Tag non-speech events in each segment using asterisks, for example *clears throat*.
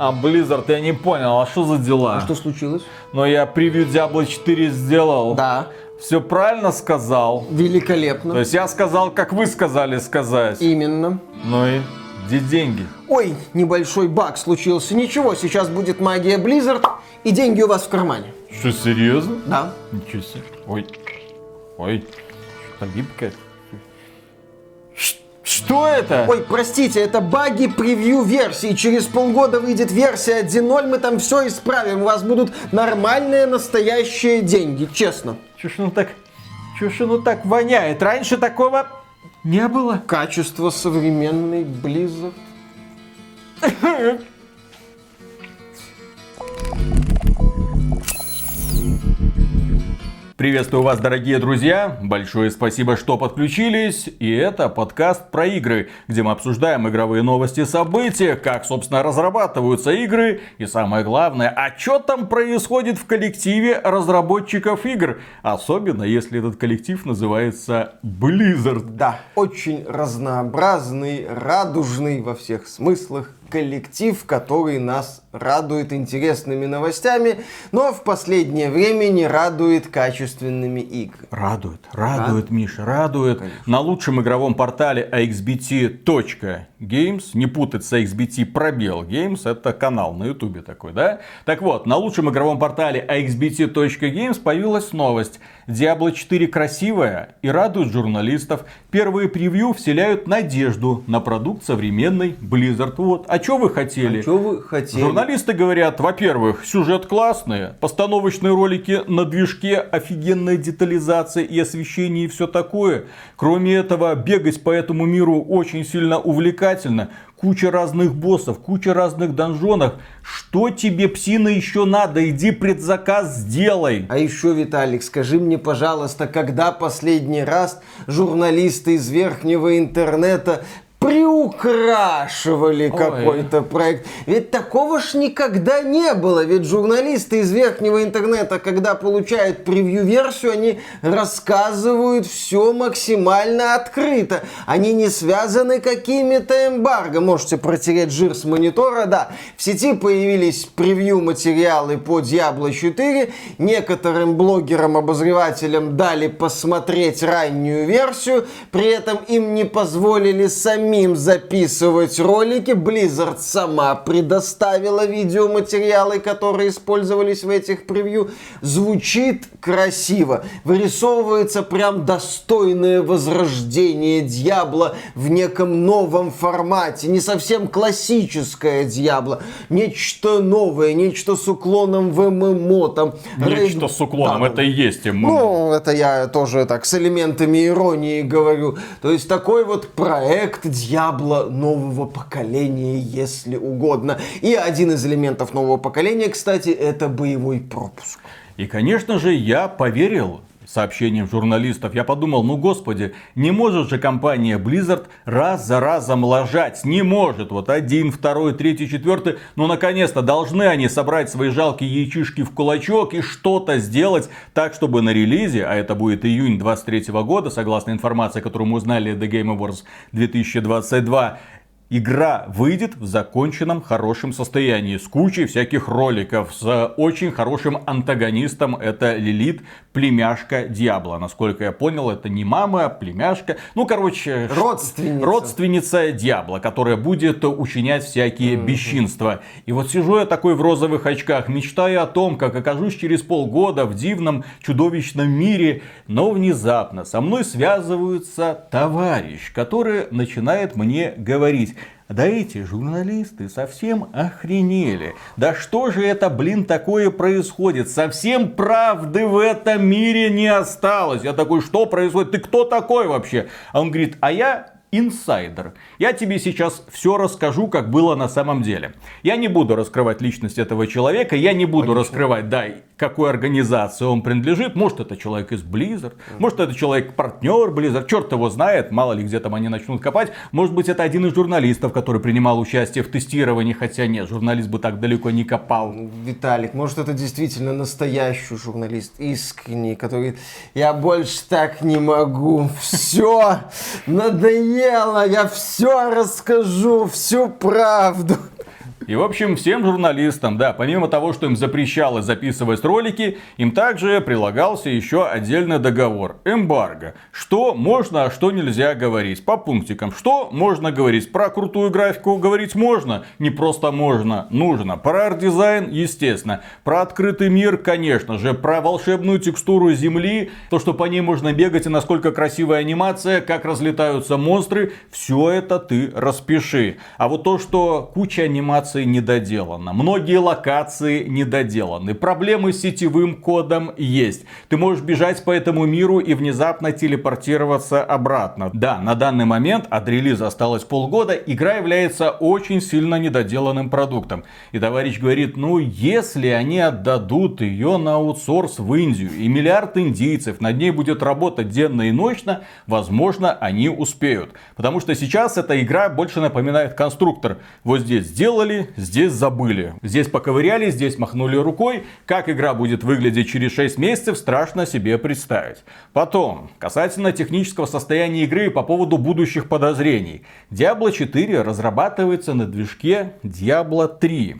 А, Blizzard, я не понял, а что за дела? А что случилось? Но я превью Diablo 4 сделал. Да. Все правильно сказал. Великолепно. То есть я сказал, как вы сказали сказать. Именно. Ну и где деньги? Ой, небольшой баг случился. Ничего, сейчас будет магия Blizzard, и деньги у вас в кармане. Что, серьезно? Да. Ничего себе. Ой. Ой. Что-то гибкое. Что это? Ой, простите, это баги превью версии. Через полгода выйдет версия 1.0, мы там все исправим. У вас будут нормальные настоящие деньги, честно. Ж оно так... Ж оно так воняет? Раньше такого не было. Качество современной Blizzard. *laughs* Приветствую вас, дорогие друзья. Большое спасибо, что подключились. И это подкаст про игры, где мы обсуждаем игровые новости, события, как, собственно, разрабатываются игры. И самое главное, а что там происходит в коллективе разработчиков игр. Особенно, если этот коллектив называется Blizzard. Да, очень разнообразный, радужный во всех смыслах коллектив, который нас радует интересными новостями, но в последнее время не радует качественными играми. Радует, радует, Миша, радует. На лучшем игровом портале axbt.games, не путать с axbt пробел games, это канал на ютубе такой, да? Так вот, на лучшем игровом портале axbt.games появилась новость. Diablo 4 красивая и радует журналистов. Первые превью вселяют надежду на продукт современной Blizzard. Вот. А что вы хотели? А что вы хотели? Журналисты говорят, во-первых, сюжет классный, постановочные ролики на движке, офигенная детализация и освещение и все такое. Кроме этого, бегать по этому миру очень сильно увлекательно куча разных боссов, куча разных донжонов. Что тебе, псина, еще надо? Иди предзаказ сделай. А еще, Виталик, скажи мне, пожалуйста, когда последний раз журналисты из верхнего интернета приукрашивали какой-то проект. Ведь такого ж никогда не было. Ведь журналисты из верхнего интернета, когда получают превью-версию, они рассказывают все максимально открыто. Они не связаны какими-то эмбарго. Можете протереть жир с монитора, да. В сети появились превью-материалы по Diablo 4. Некоторым блогерам-обозревателям дали посмотреть раннюю версию. При этом им не позволили самим записывать ролики. Blizzard сама предоставила видеоматериалы, которые использовались в этих превью. Звучит красиво. Вырисовывается прям достойное возрождение Дьябла в неком новом формате. Не совсем классическое Дьябло. Нечто новое, нечто с уклоном в ММО. Там, Нечто Рейд... с уклоном, да, это и есть ММО. Ну, это я тоже так с элементами иронии говорю. То есть такой вот проект Дьябло нового поколения, если угодно. И один из элементов нового поколения, кстати, это боевой пропуск. И, конечно же, я поверил сообщением журналистов. Я подумал, ну господи, не может же компания Blizzard раз за разом лажать. Не может. Вот один, второй, третий, четвертый. Ну наконец-то должны они собрать свои жалкие яичишки в кулачок и что-то сделать так, чтобы на релизе, а это будет июнь 23 года, согласно информации, которую мы узнали The Game Awards 2022, игра выйдет в законченном хорошем состоянии, с кучей всяких роликов, с очень хорошим антагонистом, это Лилит, племяшка Диабло. Насколько я понял, это не мама, а племяшка, ну, короче... Родственница. Родственница Диабло, которая будет учинять всякие mm-hmm. бесчинства. И вот сижу я такой в розовых очках, мечтаю о том, как окажусь через полгода в дивном, чудовищном мире, но внезапно со мной связывается товарищ, который начинает мне говорить, да эти журналисты совсем охренели. Да что же это, блин, такое происходит? Совсем правды в этом мире не осталось. Я такой, что происходит? Ты кто такой вообще? А он говорит, а я инсайдер. Я тебе сейчас все расскажу, как было на самом деле. Я не буду раскрывать личность этого человека, я не буду Конечно. раскрывать, да, какой организации он принадлежит. Может, это человек из Blizzard, может, это человек-партнер Blizzard, черт его знает, мало ли где там они начнут копать. Может быть, это один из журналистов, который принимал участие в тестировании, хотя нет, журналист бы так далеко не копал. Виталик, может, это действительно настоящий журналист, искренний, который я больше так не могу, *laughs* все, надоело, я все расскажу, всю правду. И, в общем, всем журналистам, да, помимо того, что им запрещалось записывать ролики, им также прилагался еще отдельный договор. Эмбарго. Что можно, а что нельзя говорить. По пунктикам. Что можно говорить? Про крутую графику говорить можно. Не просто можно, нужно. Про арт-дизайн, естественно. Про открытый мир, конечно же. Про волшебную текстуру земли. То, что по ней можно бегать и насколько красивая анимация, как разлетаются монстры. Все это ты распиши. А вот то, что куча анимации не. Многие локации не доделаны. Проблемы с сетевым кодом есть. Ты можешь бежать по этому миру и внезапно телепортироваться обратно. Да, на данный момент от релиза осталось полгода. Игра является очень сильно недоделанным продуктом. И товарищ говорит, ну если они отдадут ее на аутсорс в Индию, и миллиард индийцев над ней будет работать денно и ночно, возможно, они успеют. Потому что сейчас эта игра больше напоминает конструктор. Вот здесь сделали, здесь забыли. Здесь поковыряли, здесь махнули рукой. Как игра будет выглядеть через 6 месяцев, страшно себе представить. Потом, касательно технического состояния игры по поводу будущих подозрений. Diablo 4 разрабатывается на движке Diablo 3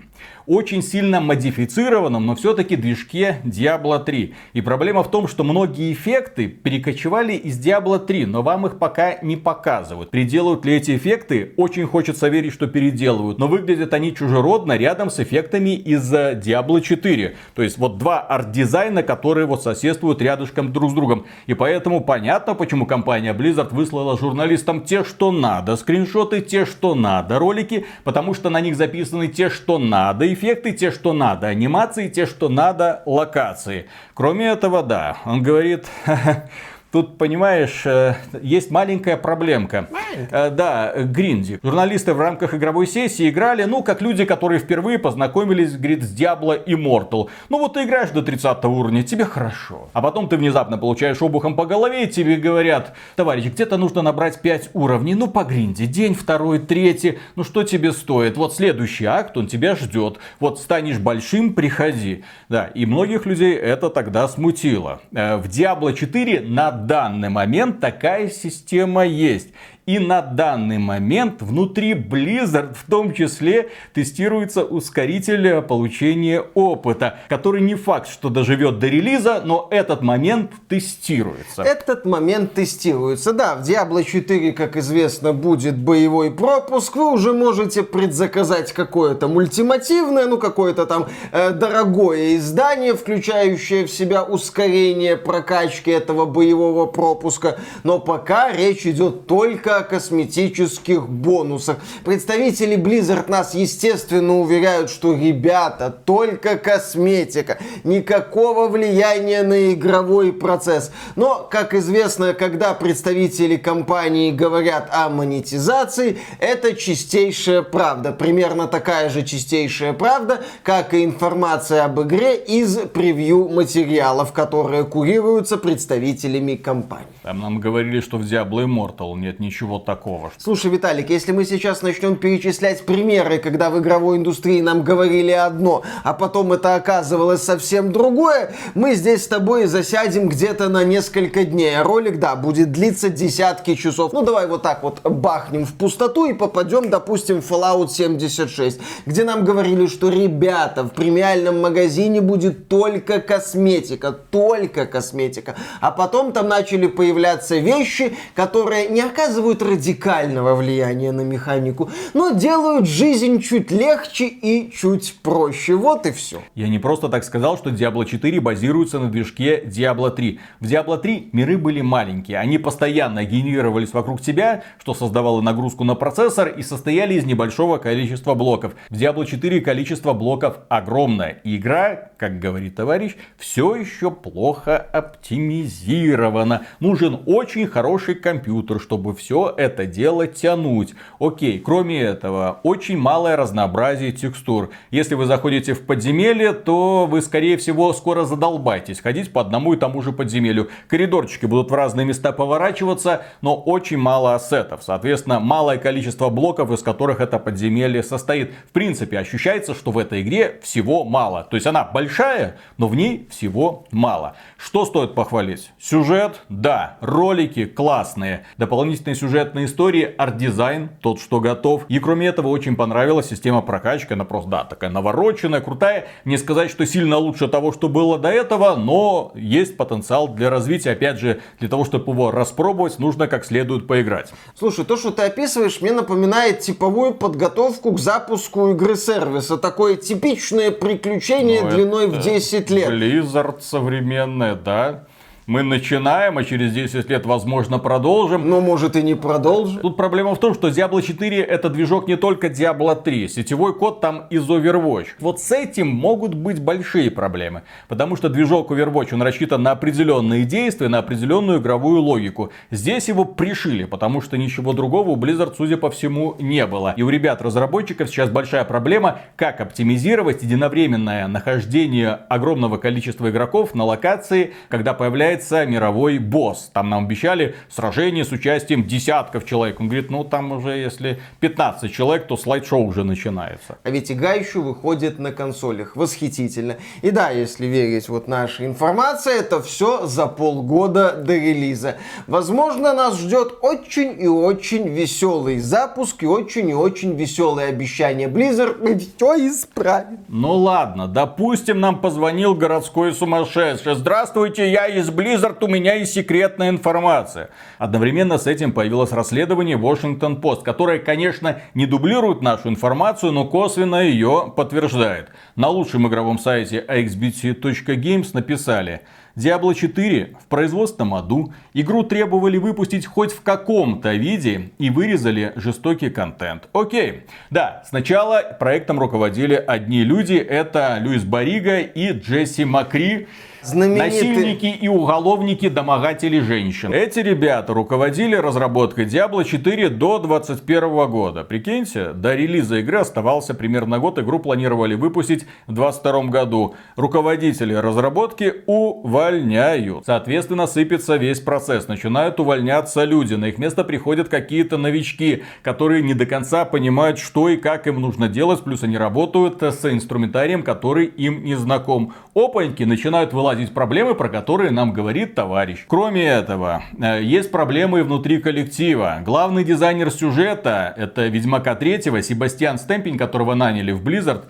очень сильно модифицированном, но все-таки движке Diablo 3. И проблема в том, что многие эффекты перекочевали из Diablo 3, но вам их пока не показывают. Переделают ли эти эффекты? Очень хочется верить, что переделывают, но выглядят они чужеродно рядом с эффектами из э, Diablo 4. То есть вот два арт-дизайна, которые вот соседствуют рядышком друг с другом. И поэтому понятно, почему компания Blizzard выслала журналистам те, что надо скриншоты, те, что надо ролики, потому что на них записаны те, что надо эффекты, те, что надо, анимации, те, что надо, локации. Кроме этого, да, он говорит, *laughs* Тут, понимаешь, э, есть маленькая проблемка. Маленькая. Да, Гринди. Журналисты в рамках игровой сессии играли, ну, как люди, которые впервые познакомились, говорит, с Diablo Immortal. Ну, вот ты играешь до 30 уровня, тебе хорошо. А потом ты внезапно получаешь обухом по голове, и тебе говорят, товарищ, где-то нужно набрать 5 уровней, ну, по Гринди. День, второй, третий, ну, что тебе стоит? Вот следующий акт, он тебя ждет. Вот станешь большим, приходи. Да, и многих людей это тогда смутило. Э, в Diablo 4 на данный момент такая система есть. И на данный момент внутри Blizzard в том числе тестируется ускоритель получения опыта, который не факт, что доживет до релиза, но этот момент тестируется. Этот момент тестируется, да. В Diablo 4, как известно, будет боевой пропуск. Вы уже можете предзаказать какое-то мультимативное, ну какое-то там э, дорогое издание, включающее в себя ускорение прокачки этого боевого пропуска. Но пока речь идет только косметических бонусах. Представители Blizzard нас, естественно, уверяют, что, ребята, только косметика, никакого влияния на игровой процесс. Но, как известно, когда представители компании говорят о монетизации, это чистейшая правда. Примерно такая же чистейшая правда, как и информация об игре из превью материалов, которые курируются представителями компании. Там нам говорили, что в Diablo Immortal нет ничего такого. Слушай, Виталик, если мы сейчас начнем перечислять примеры, когда в игровой индустрии нам говорили одно, а потом это оказывалось совсем другое, мы здесь с тобой засядем где-то на несколько дней. А ролик, да, будет длиться десятки часов. Ну, давай вот так вот бахнем в пустоту и попадем, допустим, в Fallout 76, где нам говорили, что, ребята, в премиальном магазине будет только косметика, только косметика. А потом там начали появляться вещи, которые не оказывают радикального влияния на механику, но делают жизнь чуть легче и чуть проще. Вот и все. Я не просто так сказал, что Diablo 4 базируется на движке Diablo 3. В Diablo 3 миры были маленькие, они постоянно генерировались вокруг тебя, что создавало нагрузку на процессор и состояли из небольшого количества блоков. В Diablo 4 количество блоков огромное. И игра, как говорит товарищ, все еще плохо оптимизирована. Нужен очень хороший компьютер, чтобы все это дело тянуть. Окей, кроме этого, очень малое разнообразие текстур. Если вы заходите в подземелье, то вы, скорее всего, скоро задолбаетесь ходить по одному и тому же подземелью. Коридорчики будут в разные места поворачиваться, но очень мало ассетов. Соответственно, малое количество блоков, из которых это подземелье состоит. В принципе, ощущается, что в этой игре всего мало. То есть она большая, но в ней всего мало. Что стоит похвалить? Сюжет? Да. Ролики классные. Дополнительные сюжеты сюжетной истории, арт-дизайн, тот, что готов. И кроме этого, очень понравилась система прокачки. Она просто, да, такая навороченная, крутая. Не сказать, что сильно лучше того, что было до этого, но есть потенциал для развития. Опять же, для того, чтобы его распробовать, нужно как следует поиграть. Слушай, то, что ты описываешь, мне напоминает типовую подготовку к запуску игры сервиса. Такое типичное приключение ну, длиной в 10 лет. Blizzard современная, да мы начинаем, а через 10 лет, возможно, продолжим. Но может и не продолжим. Тут проблема в том, что Diablo 4 это движок не только Diablo 3. Сетевой код там из Overwatch. Вот с этим могут быть большие проблемы. Потому что движок Overwatch, он рассчитан на определенные действия, на определенную игровую логику. Здесь его пришили, потому что ничего другого у Blizzard, судя по всему, не было. И у ребят-разработчиков сейчас большая проблема, как оптимизировать единовременное нахождение огромного количества игроков на локации, когда появляется появляется мировой босс. Там нам обещали сражение с участием десятков человек. Он говорит, ну там уже если 15 человек, то слайд-шоу уже начинается. А ведь игра еще выходит на консолях. Восхитительно. И да, если верить вот нашей информации, это все за полгода до релиза. Возможно, нас ждет очень и очень веселый запуск и очень и очень веселые обещания Blizzard. Мы все исправим. Ну ладно, допустим, нам позвонил городской сумасшедший. Здравствуйте, я из Blizzard Blizzard, у меня есть секретная информация. Одновременно с этим появилось расследование Washington Post, которое, конечно, не дублирует нашу информацию, но косвенно ее подтверждает. На лучшем игровом сайте axbt.games написали – Diablo 4 в производственном аду. Игру требовали выпустить хоть в каком-то виде и вырезали жестокий контент. Окей. Да, сначала проектом руководили одни люди. Это Люис Барига и Джесси Макри. Знаменитый... Насильники и уголовники домогатели женщин. Эти ребята руководили разработкой Diablo 4 до 2021 года. Прикиньте, до релиза игры оставался примерно год. Игру планировали выпустить в 2022 году. Руководители разработки увольняют. Соответственно, сыпется весь процесс. Начинают увольняться люди. На их место приходят какие-то новички, которые не до конца понимают, что и как им нужно делать. Плюс они работают с инструментарием, который им не знаком. Опаньки начинают вылазить уладить проблемы, про которые нам говорит товарищ. Кроме этого, э, есть проблемы внутри коллектива. Главный дизайнер сюжета, это Ведьмака третьего, Себастьян Стемпень, которого наняли в Blizzard,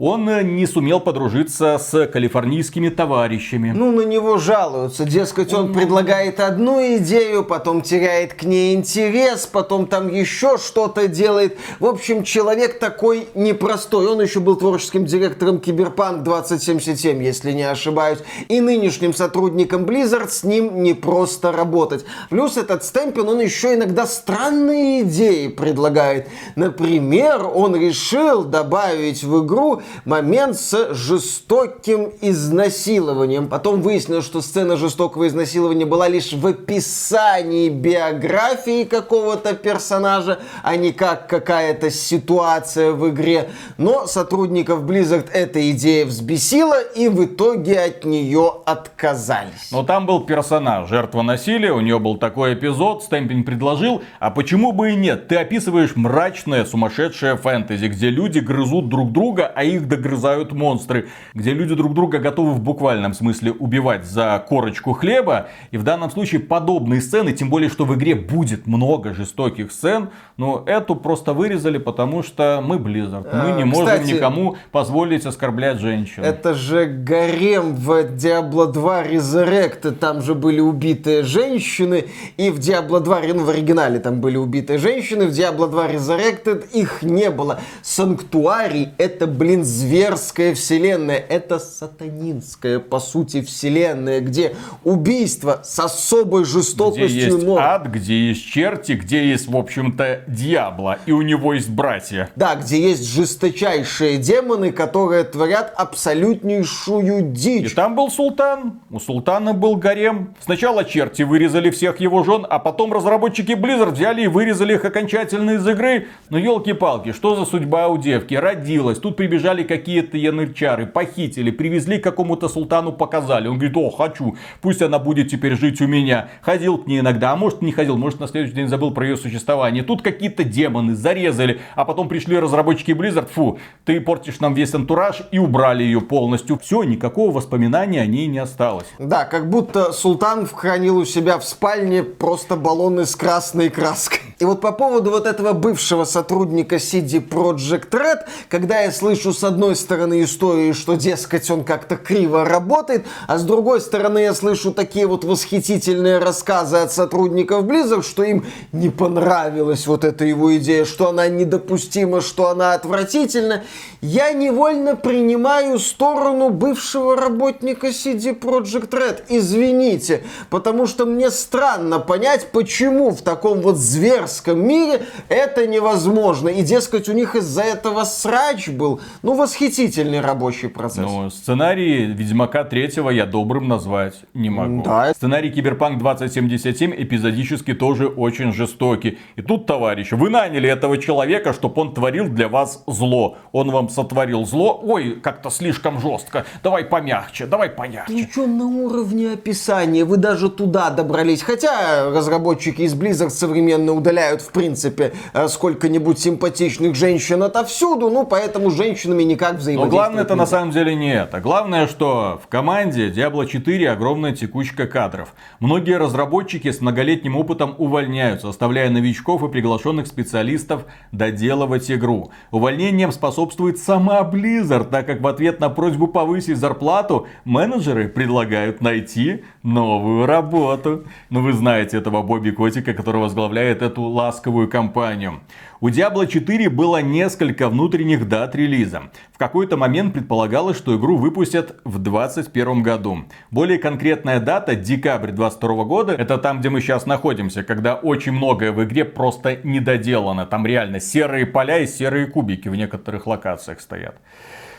он э, не сумел подружиться с калифорнийскими товарищами. Ну, на него жалуются. Дескать, он предлагает одну идею, потом теряет к ней интерес, потом там еще что-то делает. В общем, человек такой непростой. Он еще был творческим директором Киберпанк 2077, если не ошибаюсь. И нынешним сотрудником Blizzard с ним не просто работать. Плюс этот Стемпин, он еще иногда странные идеи предлагает. Например, он решил добавить в игру момент с жестоким изнасилованием. Потом выяснилось, что сцена жестокого изнасилования была лишь в описании биографии какого-то персонажа, а не как какая-то ситуация в игре. Но сотрудников Blizzard эта идея взбесила, и в итоге от нее отказались. Но там был персонаж, жертва насилия, у нее был такой эпизод, Стэмпинг предложил, а почему бы и нет? Ты описываешь мрачное, сумасшедшее фэнтези, где люди грызут друг друга, а их их догрызают монстры, где люди друг друга готовы в буквальном смысле убивать за корочку хлеба. И в данном случае подобные сцены, тем более, что в игре будет много жестоких сцен, но эту просто вырезали, потому что мы Blizzard. Мы не можем Кстати, никому позволить оскорблять женщин. Это же гарем в Diablo 2 Resurrected. Там же были убитые женщины. И в Diablo 2, ну в оригинале там были убитые женщины. В Diablo 2 Resurrected их не было. Санктуарий это, блин, зверская вселенная, это сатанинская, по сути, вселенная, где убийство с особой жестокостью. Где есть но... ад, где есть черти, где есть, в общем-то, дьявола, и у него есть братья. Да, где есть жесточайшие демоны, которые творят абсолютнейшую дичь. И там был султан, у султана был гарем. Сначала черти вырезали всех его жен, а потом разработчики Blizzard взяли и вырезали их окончательно из игры. Ну, елки-палки, что за судьба у девки? Родилась, тут прибежали Прибежали какие-то янычары, похитили, привезли к какому-то султану, показали. Он говорит, о, хочу, пусть она будет теперь жить у меня. Ходил к ней иногда, а может не ходил, может на следующий день забыл про ее существование. Тут какие-то демоны зарезали, а потом пришли разработчики Blizzard, фу, ты портишь нам весь антураж и убрали ее полностью. Все, никакого воспоминания о ней не осталось. Да, как будто султан хранил у себя в спальне просто баллоны с красной краской. И вот по поводу вот этого бывшего сотрудника CD Project Red, когда я слышу с одной стороны истории, что, дескать, он как-то криво работает, а с другой стороны я слышу такие вот восхитительные рассказы от сотрудников Blizzard, что им не понравилась вот эта его идея, что она недопустима, что она отвратительна, я невольно принимаю сторону бывшего работника CD Project Red. Извините, потому что мне странно понять, почему в таком вот зверском мире это невозможно. И, дескать, у них из-за этого срач был. Ну, восхитительный рабочий процесс. Ну, сценарий Ведьмака третьего я добрым назвать не могу. Да. Сценарий Киберпанк 2077 эпизодически тоже очень жестокий. И тут, товарищи, вы наняли этого человека, чтобы он творил для вас зло. Он вам сотворил зло. Ой, как-то слишком жестко. Давай помягче, давай помягче. Причем на уровне описания. Вы даже туда добрались. Хотя разработчики из Blizzard современно удаляют в принципе, э, сколько-нибудь симпатичных женщин отовсюду, ну, поэтому с женщинами никак взаимодействовать Но главное это на самом деле не это. Главное, что в команде Diablo 4 огромная текучка кадров. Многие разработчики с многолетним опытом увольняются, оставляя новичков и приглашенных специалистов доделывать игру. Увольнением способствует сама Blizzard, так как в ответ на просьбу повысить зарплату менеджеры предлагают найти новую работу. Ну вы знаете этого Бобби Котика, который возглавляет эту ласковую компанию. У Diablo 4 было несколько внутренних дат релиза. В какой-то момент предполагалось, что игру выпустят в 2021 году. Более конкретная дата, декабрь 2022 года, это там, где мы сейчас находимся, когда очень многое в игре просто недоделано. Там реально серые поля и серые кубики в некоторых локациях стоят.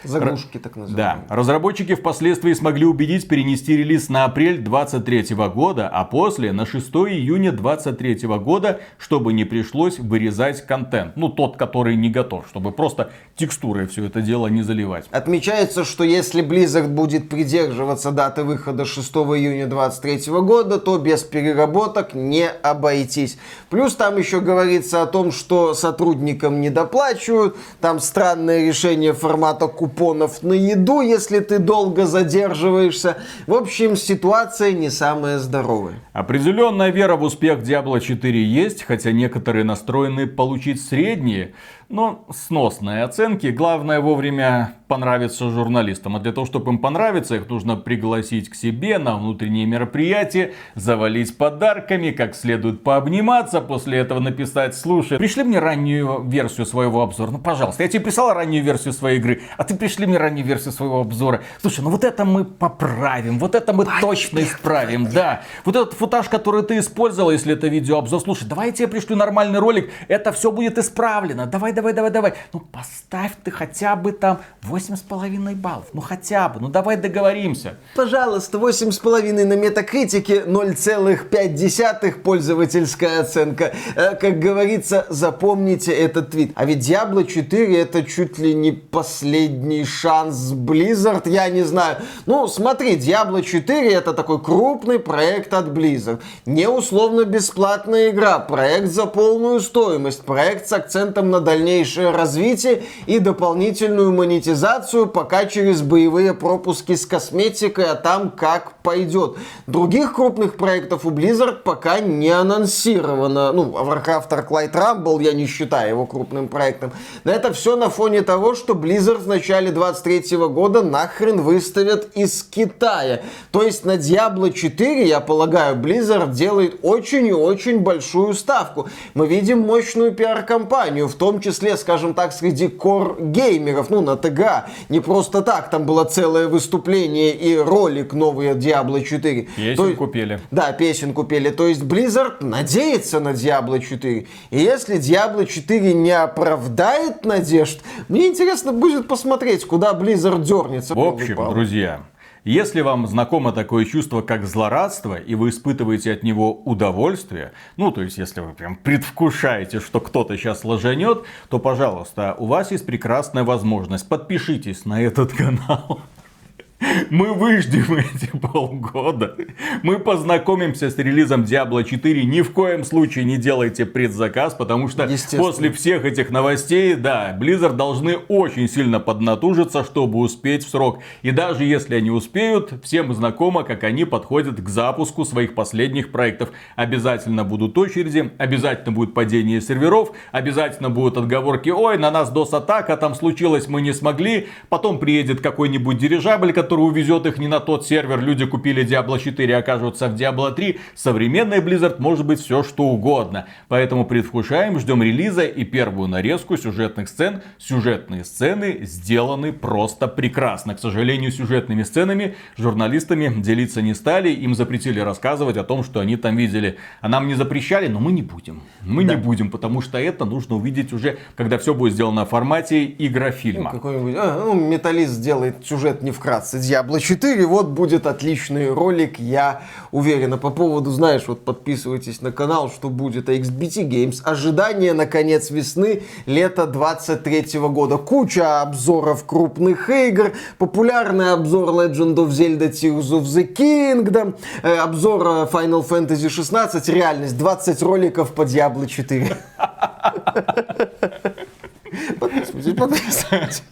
Заглушки так называемые. Да. Разработчики впоследствии смогли убедить перенести релиз на апрель 2023 года, а после на 6 июня 2023 года, чтобы не пришлось вырезать контент. Ну, тот, который не готов, чтобы просто текстурой все это дело не заливать. Отмечается, что если Blizzard будет придерживаться даты выхода 6 июня 2023 года, то без переработок не обойтись. Плюс там еще говорится о том, что сотрудникам не доплачивают, там странное решение формата купона купонов на еду, если ты долго задерживаешься. В общем, ситуация не самая здоровая. Определенная вера в успех Diablo 4 есть, хотя некоторые настроены получить средние но сносные оценки. Главное вовремя понравиться журналистам. А для того, чтобы им понравиться, их нужно пригласить к себе на внутренние мероприятия, завалить подарками, как следует пообниматься, после этого написать, слушай, пришли мне раннюю версию своего обзора. Ну, пожалуйста, я тебе прислал раннюю версию своей игры, а ты пришли мне раннюю версию своего обзора. Слушай, ну вот это мы поправим, вот это мы Пойдем. точно исправим, да. Вот этот футаж, который ты использовал, если это видеообзор, слушай, давай я тебе пришлю нормальный ролик, это все будет исправлено. Давай, давай, давай, давай. Ну, поставь ты хотя бы там 8,5 баллов. Ну, хотя бы. Ну, давай договоримся. Пожалуйста, 8,5 на метакритике, 0,5 пользовательская оценка. Э, как говорится, запомните этот твит. А ведь Diablo 4 это чуть ли не последний шанс Blizzard, я не знаю. Ну, смотри, Diablo 4 это такой крупный проект от Blizzard. Не условно бесплатная игра, проект за полную стоимость, проект с акцентом на дальнейшее дальнейшее развитие и дополнительную монетизацию, пока через боевые пропуски с косметикой, а там как пойдет. Других крупных проектов у Blizzard пока не анонсировано. Ну, Warcraft Arclight Rumble я не считаю его крупным проектом. Но это все на фоне того, что Blizzard в начале 23 года нахрен выставят из Китая. То есть на Diablo 4, я полагаю, Blizzard делает очень и очень большую ставку. Мы видим мощную пиар-компанию, в том числе числе, скажем так, среди кор-геймеров, ну, на ТГ. Не просто так, там было целое выступление и ролик новый Diablo 4. Песенку есть, пели. Да, песенку пели. То есть Blizzard надеется на Diablo 4. И если Diablo 4 не оправдает надежд, мне интересно будет посмотреть, куда Blizzard дернется. В общем, друзья, Если вам знакомо такое чувство, как злорадство, и вы испытываете от него удовольствие, ну, то есть, если вы прям предвкушаете, что кто-то сейчас ложанет, то, пожалуйста, у вас есть прекрасная возможность. Подпишитесь на этот *laughs* канал. Мы выждем эти полгода. Мы познакомимся с релизом Diablo 4. Ни в коем случае не делайте предзаказ, потому что после всех этих новостей, да, Blizzard должны очень сильно поднатужиться, чтобы успеть в срок. И даже если они успеют, всем знакомо, как они подходят к запуску своих последних проектов. Обязательно будут очереди, обязательно будет падение серверов, обязательно будут отговорки, ой, на нас DOS-атака там случилось, мы не смогли. Потом приедет какой-нибудь дирижабль, который который увезет их не на тот сервер, люди купили Diablo 4 и окажутся в Diablo 3, современный Blizzard может быть все что угодно. Поэтому предвкушаем, ждем релиза и первую нарезку сюжетных сцен. Сюжетные сцены сделаны просто прекрасно. К сожалению, сюжетными сценами журналистами делиться не стали, им запретили рассказывать о том, что они там видели. А нам не запрещали, но мы не будем. Мы да. не будем, потому что это нужно увидеть уже, когда все будет сделано в формате игрофильма. Ну, какой-нибудь, а, ну, металлист сделает сюжет не вкратце Diablo 4, вот будет отличный ролик, я уверена. По поводу, знаешь, вот подписывайтесь на канал, что будет XBT Games. Ожидание, наконец, весны, лета 23 года. Куча обзоров крупных игр, популярный обзор Legend of Zelda Tears of the Kingdom, э, обзор Final Fantasy 16, реальность, 20 роликов по Diablo 4. *laughs* Подписывайтесь, подписывайтесь.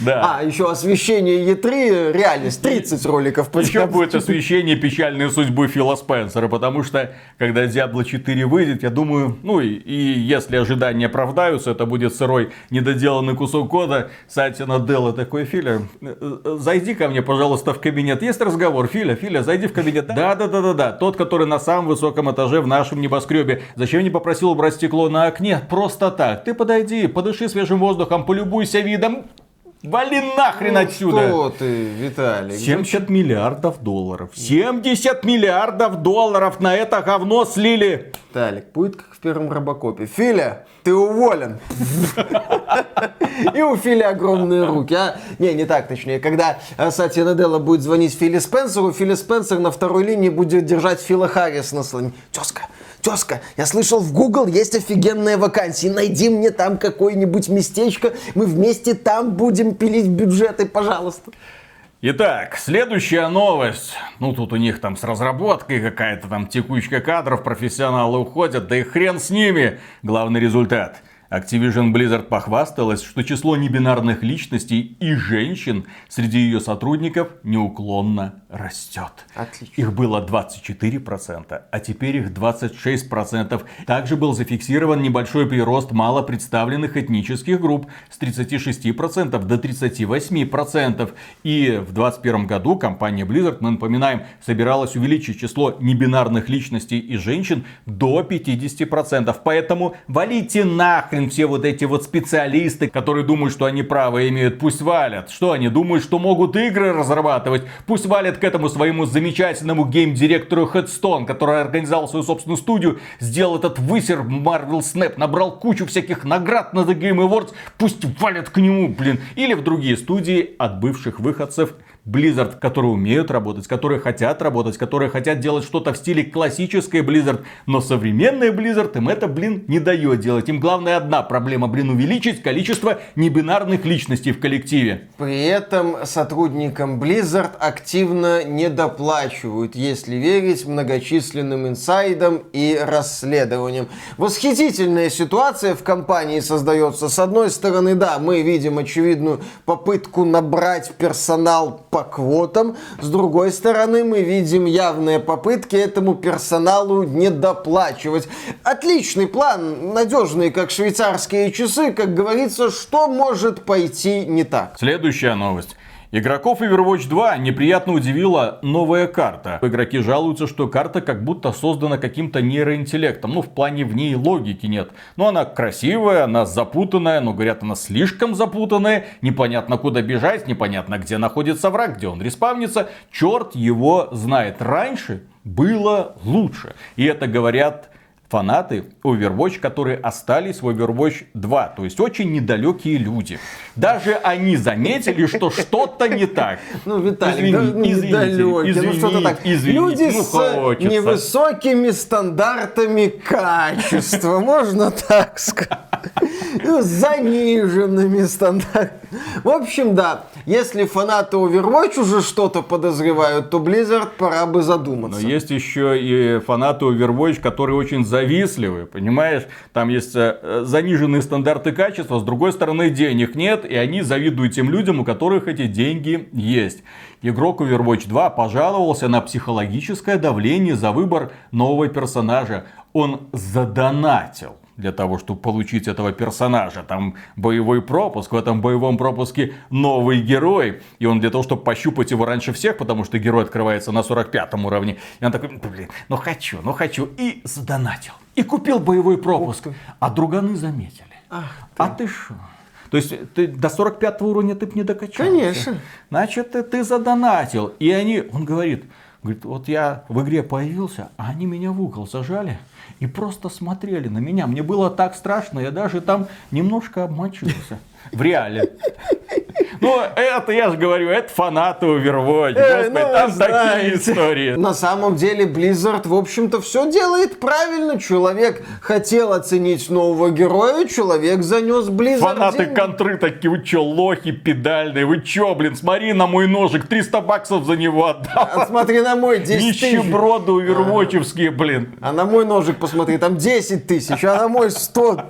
Да. А, еще освещение Е3, реальность, 30 роликов. Еще будет освещение печальной судьбы Фила Спенсера, потому что, когда Diablo 4 выйдет, я думаю, ну и, и если ожидания оправдаются, это будет сырой, недоделанный кусок кода. Сатина Делла такой, Филя, зайди ко мне, пожалуйста, в кабинет. Есть разговор, Филя, Филя, зайди в кабинет. Да, да, да, да, да. Тот, который на самом высоком этаже в нашем небоскребе. Зачем не попросил убрать стекло на окне? Просто так. Ты подойди, подыши свежим воздухом, полюбуйся видом. Вали нахрен ну, отсюда! Что ты, Виталий? 70 миллиардов долларов. 70 миллиардов долларов на это говно слили. Виталик, будет как в первом Робокопе. Филя, ты уволен. И у Фили огромные руки. А? Не, не так точнее. Когда э, Сатья Наделла будет звонить Фили Спенсеру, Фили Спенсер на второй линии будет держать Фила Харрис на слоне. Тезка, Тезка, я слышал, в Google есть офигенные вакансии. Найди мне там какое-нибудь местечко. Мы вместе там будем пилить бюджеты, пожалуйста. Итак, следующая новость. Ну, тут у них там с разработкой какая-то там текучка кадров, профессионалы уходят, да и хрен с ними. Главный результат – Activision Blizzard похвасталась, что число небинарных личностей и женщин среди ее сотрудников неуклонно растет. Отлично. Их было 24%, а теперь их 26%. Также был зафиксирован небольшой прирост мало представленных этнических групп с 36% до 38%. И в 2021 году компания Blizzard, мы напоминаем, собиралась увеличить число небинарных личностей и женщин до 50%. Поэтому валите нахрен нахрен все вот эти вот специалисты, которые думают, что они право имеют, пусть валят. Что они думают, что могут игры разрабатывать? Пусть валят к этому своему замечательному гейм-директору Headstone, который организовал свою собственную студию, сделал этот высер Marvel Snap, набрал кучу всяких наград на The Game Awards. Пусть валят к нему, блин. Или в другие студии от бывших выходцев Blizzard, которые умеют работать, которые хотят работать, которые хотят делать что-то в стиле классической Blizzard. Но современная Blizzard им это, блин, не дает делать. Им главное одна проблема, блин, увеличить количество небинарных личностей в коллективе. При этом сотрудникам Blizzard активно недоплачивают, если верить многочисленным инсайдам и расследованиям. Восхитительная ситуация в компании создается. С одной стороны, да, мы видим очевидную попытку набрать персонал по квотам. С другой стороны, мы видим явные попытки этому персоналу недоплачивать. Отличный план, надежный, как швейцарские часы. Как говорится, что может пойти не так? Следующая новость. Игроков Overwatch 2 неприятно удивила новая карта. Игроки жалуются, что карта как будто создана каким-то нейроинтеллектом. Ну, в плане в ней логики нет. Но она красивая, она запутанная, но говорят, она слишком запутанная. Непонятно куда бежать, непонятно где находится враг, где он респавнится. Черт его знает. Раньше было лучше. И это говорят фанаты Overwatch, которые остались в Overwatch 2. То есть очень недалекие люди. Даже они заметили, что что-то не так. Ну, Виталий, извините, извините, недалекие, извините, ну что-то так. Извините, люди ну, с хочется. невысокими стандартами качества, можно так сказать. Ну, с заниженными стандартами. В общем, да, если фанаты Overwatch уже что-то подозревают, то Blizzard пора бы задуматься. Но есть еще и фанаты Overwatch, которые очень завистливы, понимаешь? Там есть э, заниженные стандарты качества, с другой стороны денег нет, и они завидуют тем людям, у которых эти деньги есть. Игрок Overwatch 2 пожаловался на психологическое давление за выбор нового персонажа. Он задонатил для того, чтобы получить этого персонажа. Там боевой пропуск, в этом боевом пропуске новый герой. И он для того, чтобы пощупать его раньше всех, потому что герой открывается на 45 уровне. И он такой, блин, ну хочу, ну хочу. И задонатил. И купил боевой пропуск. А друганы заметили. Ах ты. А ты что? То есть ты до 45 уровня ты бы не докачался. Конечно. Значит, ты, ты задонатил. И они, он говорит, говорит, вот я в игре появился, а они меня в угол зажали и просто смотрели на меня. Мне было так страшно, я даже там немножко обмочился. *laughs* В реале. Ну, это я же говорю, это фанаты Overwatch. Э, Господи, ну, там такие истории. На самом деле, Blizzard, в общем-то, все делает правильно. Человек хотел оценить нового героя, человек занес Blizzard Фанаты деньги. контры такие, вы че, лохи педальные, вы че, блин, смотри на мой ножик, 300 баксов за него отдал. А смотри на мой, 10 тысяч. Нищеброды овервотчевские, блин. А на мой ножик посмотри, там 10 тысяч, а на мой 100.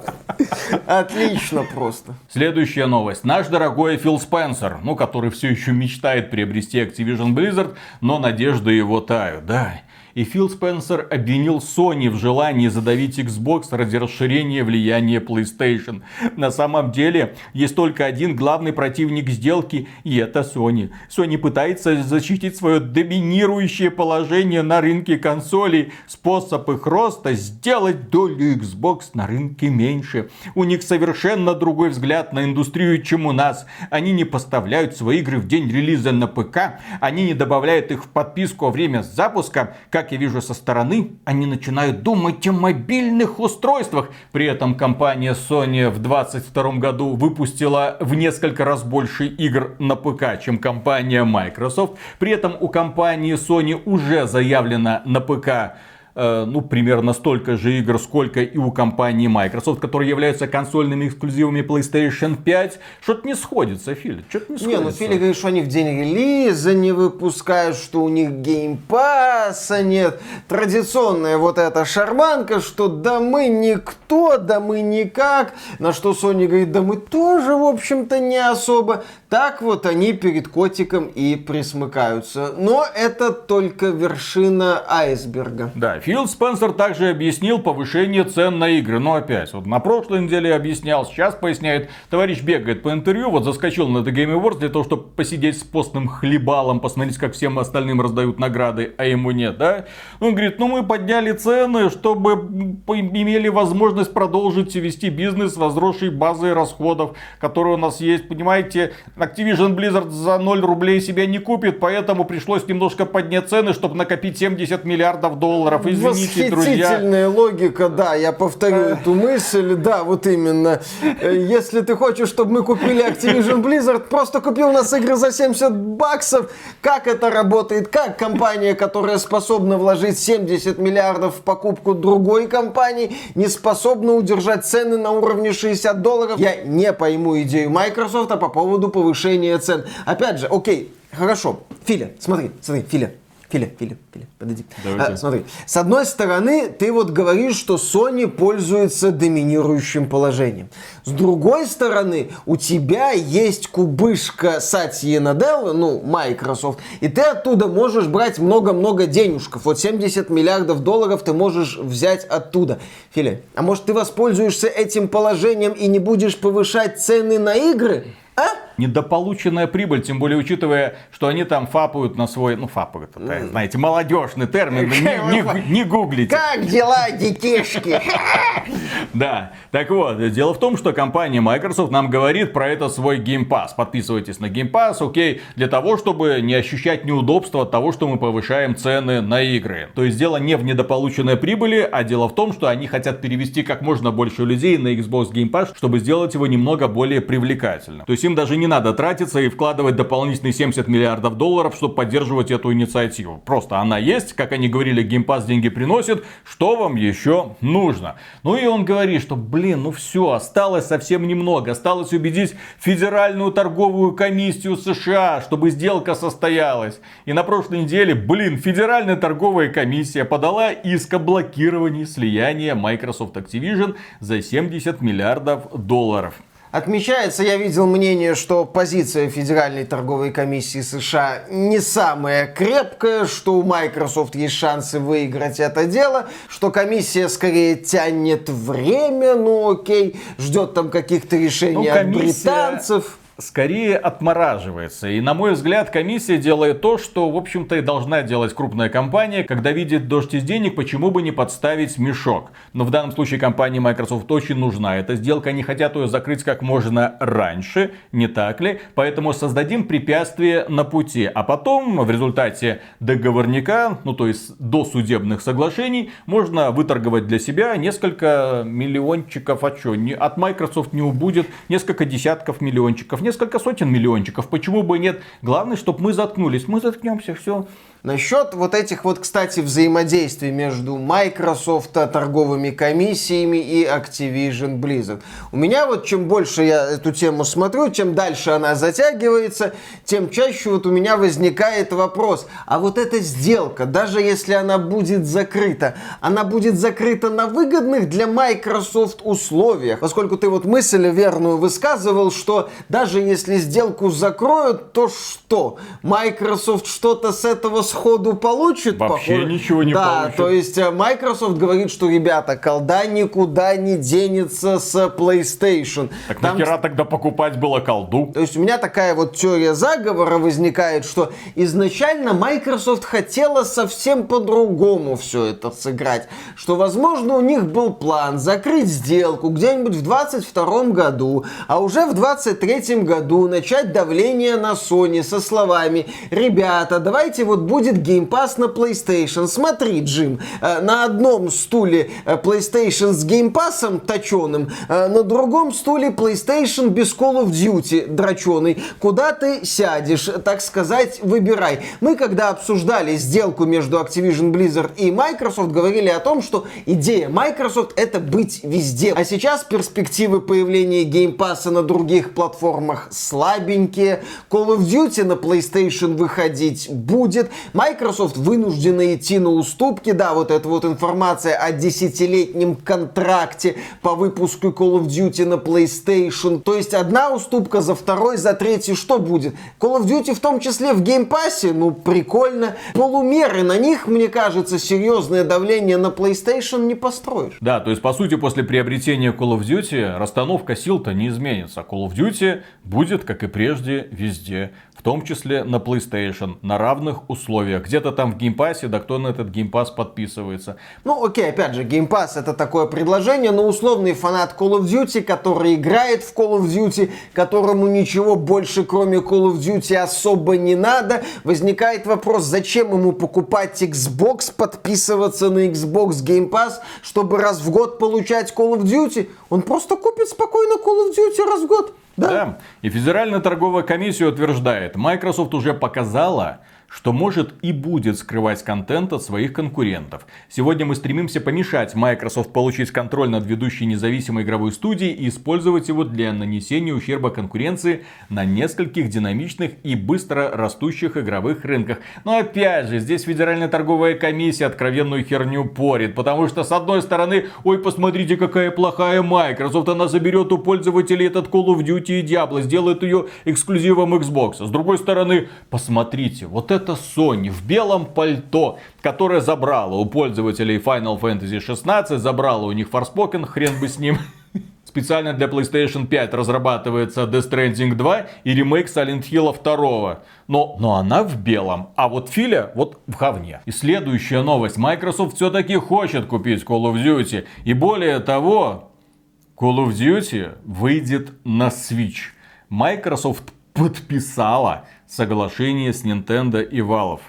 Отлично просто. Следующая новость. Наш дорогой Фил Спенсер, ну, который все еще мечтает приобрести Activision Blizzard, но надежды его тают. Да, и Фил Спенсер обвинил Sony в желании задавить Xbox ради расширения влияния PlayStation. На самом деле, есть только один главный противник сделки, и это Sony. Sony пытается защитить свое доминирующее положение на рынке консолей. Способ их роста сделать долю Xbox на рынке меньше. У них совершенно другой взгляд на индустрию, чем у нас. Они не поставляют свои игры в день релиза на ПК, они не добавляют их в подписку во время запуска, как как я вижу со стороны, они начинают думать о мобильных устройствах. При этом компания Sony в 2022 году выпустила в несколько раз больше игр на ПК, чем компания Microsoft. При этом у компании Sony уже заявлено на ПК ну, примерно столько же игр, сколько и у компании Microsoft, которые являются консольными эксклюзивами PlayStation 5. Что-то не сходится, Филя, что-то не сходится. Не, ну Филя говорит, что они в день релиза не выпускают, что у них геймпасса нет. Традиционная вот эта шарманка, что да мы никто, да мы никак. На что Sony говорит, да мы тоже, в общем-то, не особо. Так вот они перед котиком и присмыкаются. Но это только вершина айсберга. Да, Фил Спенсер также объяснил повышение цен на игры. Но опять, вот на прошлой неделе объяснял, сейчас поясняет. Товарищ бегает по интервью, вот заскочил на The Game Awards для того, чтобы посидеть с постным хлебалом, посмотреть, как всем остальным раздают награды, а ему нет, да? Он говорит, ну мы подняли цены, чтобы имели возможность продолжить вести бизнес с возросшей базой расходов, которые у нас есть, понимаете, Activision Blizzard за 0 рублей себя не купит, поэтому пришлось немножко поднять цены, чтобы накопить 70 миллиардов долларов. Извините, друзья. Восхитительная логика, да, я повторю эту мысль, да, вот именно. Э, если ты хочешь, чтобы мы купили Activision Blizzard, просто купи у нас игры за 70 баксов. Как это работает? Как компания, которая способна вложить 70 миллиардов в покупку другой компании, не способна удержать цены на уровне 60 долларов? Я не пойму идею Microsoft по поводу повышения цен. Опять же, окей, хорошо. Филя, смотри, смотри, Филя. Филя, Филя, Филя, подойди. А, смотри, с одной стороны, ты вот говоришь, что Sony пользуется доминирующим положением. С другой стороны, у тебя есть кубышка Сатьи Наделла, ну, Microsoft, и ты оттуда можешь брать много-много денежков. Вот 70 миллиардов долларов ты можешь взять оттуда. Филя, а может ты воспользуешься этим положением и не будешь повышать цены на игры? Недополученная прибыль, тем более учитывая, что они там фапают на свой, ну фапают, это, знаете, молодежный термин, не, не, не гуглите. Как дела, детишки? Да, так вот, дело в том, что компания Microsoft нам говорит про это свой Game Pass. Подписывайтесь на Game Pass, окей, для того, чтобы не ощущать неудобства от того, что мы повышаем цены на игры. То есть дело не в недополученной прибыли, а дело в том, что они хотят перевести как можно больше людей на Xbox Game Pass, чтобы сделать его немного более привлекательным. То есть им даже не надо тратиться и вкладывать дополнительные 70 миллиардов долларов, чтобы поддерживать эту инициативу. Просто она есть, как они говорили, Pass деньги приносит, что вам еще нужно? Ну и он говорит, что, блин, ну все, осталось совсем немного. Осталось убедить Федеральную торговую комиссию США, чтобы сделка состоялась. И на прошлой неделе, блин, Федеральная торговая комиссия подала иск о блокировании слияния Microsoft Activision за 70 миллиардов долларов. Отмечается, я видел мнение, что позиция Федеральной торговой комиссии США не самая крепкая, что у Microsoft есть шансы выиграть это дело, что комиссия скорее тянет время, ну окей, ждет там каких-то решений ну, комиссия... от британцев скорее отмораживается. И на мой взгляд, комиссия делает то, что, в общем-то, и должна делать крупная компания, когда видит дождь из денег, почему бы не подставить мешок. Но в данном случае компании Microsoft очень нужна эта сделка, они хотят ее закрыть как можно раньше, не так ли? Поэтому создадим препятствие на пути, а потом в результате договорника, ну то есть до судебных соглашений, можно выторговать для себя несколько миллиончиков, а что, от Microsoft не убудет несколько десятков миллиончиков несколько сотен миллиончиков. Почему бы нет? Главное, чтобы мы заткнулись. Мы заткнемся, все. Насчет вот этих вот, кстати, взаимодействий между Microsoft, торговыми комиссиями и Activision Blizzard. У меня вот чем больше я эту тему смотрю, чем дальше она затягивается, тем чаще вот у меня возникает вопрос, а вот эта сделка, даже если она будет закрыта, она будет закрыта на выгодных для Microsoft условиях, поскольку ты вот мысль верную высказывал, что даже если сделку закроют, то что? Microsoft что-то с этого сходу получит. Вообще похоже. ничего не да, получит. то есть э, Microsoft говорит, что, ребята, колда никуда не денется с PlayStation. Так Там... нахера тогда покупать было колду? То есть у меня такая вот теория заговора возникает, что изначально Microsoft хотела совсем по-другому все это сыграть. Что, возможно, у них был план закрыть сделку где-нибудь в 22 году, а уже в 23 году начать давление на Sony со словами «Ребята, давайте вот будем будет Game Pass на PlayStation. Смотри, Джим, э, на одном стуле э, PlayStation с Game Pass точеным, э, на другом стуле PlayStation без Call of Duty дроченый. Куда ты сядешь, так сказать, выбирай. Мы, когда обсуждали сделку между Activision Blizzard и Microsoft, говорили о том, что идея Microsoft это быть везде. А сейчас перспективы появления Game Pass на других платформах слабенькие. Call of Duty на PlayStation выходить будет. Microsoft вынуждена идти на уступки. Да, вот эта вот информация о десятилетнем контракте по выпуску Call of Duty на PlayStation. То есть одна уступка за второй, за третий что будет? Call of Duty в том числе в Game Pass е? Ну, прикольно. Полумеры на них, мне кажется, серьезное давление на PlayStation не построишь. Да, то есть, по сути, после приобретения Call of Duty расстановка сил-то не изменится. Call of Duty будет, как и прежде, везде в том числе на PlayStation, на равных условиях. Где-то там в Game Pass е, да кто на этот Game Pass подписывается. Ну окей, опять же, Game Pass это такое предложение, но условный фанат Call of Duty, который играет в Call of Duty, которому ничего больше кроме Call of Duty особо не надо, возникает вопрос, зачем ему покупать Xbox, подписываться на Xbox Game Pass, чтобы раз в год получать Call of Duty? Он просто купит спокойно Call of Duty раз в год. Да. да. И Федеральная торговая комиссия утверждает, Microsoft уже показала, что может и будет скрывать контент от своих конкурентов. Сегодня мы стремимся помешать Microsoft получить контроль над ведущей независимой игровой студией и использовать его для нанесения ущерба конкуренции на нескольких динамичных и быстро растущих игровых рынках. Но опять же, здесь Федеральная торговая комиссия откровенную херню порит, потому что с одной стороны, ой, посмотрите, какая плохая Microsoft, она заберет у пользователей этот Call of Duty и Diablo, сделает ее эксклюзивом Xbox. С другой стороны, посмотрите, вот это это Sony в белом пальто, которая забрала у пользователей Final Fantasy 16, забрала у них Forspoken, хрен бы с ним. *laughs* специально для PlayStation 5 разрабатывается Death Stranding 2 и ремейк Silent Hill 2. Но, но она в белом, а вот Филя вот в говне. И следующая новость. Microsoft все-таки хочет купить Call of Duty. И более того, Call of Duty выйдет на Switch. Microsoft подписала соглашение с Nintendo и Valve.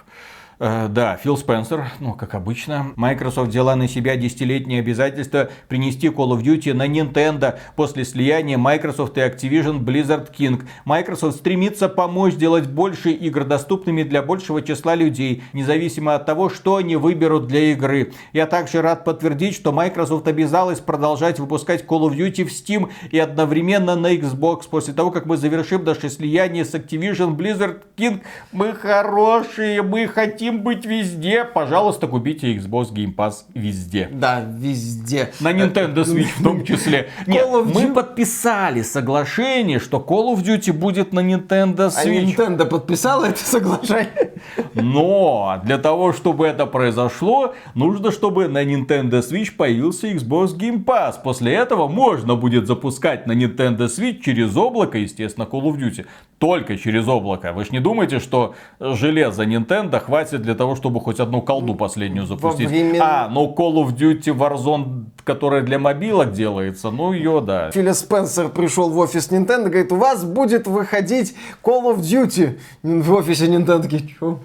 Э, да, Фил Спенсер, ну, как обычно. Microsoft взяла на себя десятилетнее обязательство принести Call of Duty на Nintendo после слияния Microsoft и Activision Blizzard King. Microsoft стремится помочь сделать больше игр доступными для большего числа людей, независимо от того, что они выберут для игры. Я также рад подтвердить, что Microsoft обязалась продолжать выпускать Call of Duty в Steam и одновременно на Xbox. После того, как мы завершим наше слияние с Activision Blizzard King, мы хорошие, мы хотим хотим быть везде, пожалуйста, купите Xbox Game Pass везде. Да, везде. На Nintendo Switch в том *laughs* числе. Нет, мы подписали соглашение, что Call of Duty будет на Nintendo а Switch. А Nintendo подписала это соглашение? Но для того, чтобы это произошло, нужно, чтобы на Nintendo Switch появился Xbox Game Pass. После этого можно будет запускать на Nintendo Switch через облако, естественно, Call of Duty. Только через облако. Вы же не думаете, что железо Nintendo хватит для того, чтобы хоть одну колду последнюю запустить? Времен... А, ну Call of Duty Warzone, которая для мобилок делается, ну ее, да. Филя Спенсер пришел в офис Nintendo, говорит, у вас будет выходить Call of Duty. В офисе Nintendo такие, что?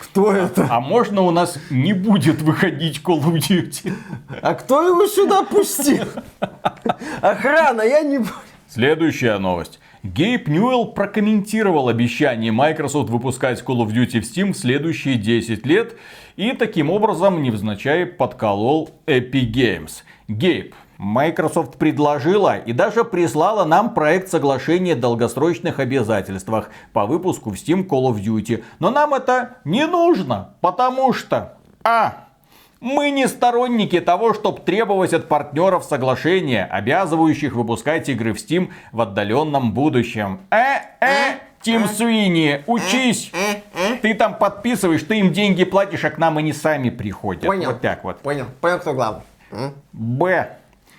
Кто это? А можно у нас не будет выходить Call of Duty? А кто его сюда пустил? Охрана, я не... Следующая новость. Гейб Ньюэлл прокомментировал обещание Microsoft выпускать Call of Duty в Steam в следующие 10 лет и таким образом невзначай подколол Epic Games. Гейб, Microsoft предложила и даже прислала нам проект соглашения о долгосрочных обязательствах по выпуску в Steam Call of Duty. Но нам это не нужно, потому что... А. Мы не сторонники того, чтобы требовать от партнеров соглашения, обязывающих выпускать игры в Steam в отдаленном будущем. Э-э, Тим Суини, учись! Ты там подписываешь, ты им деньги платишь, а к нам они сами приходят. Понял. Вот так вот. Понял. Понял, кто главный. Б.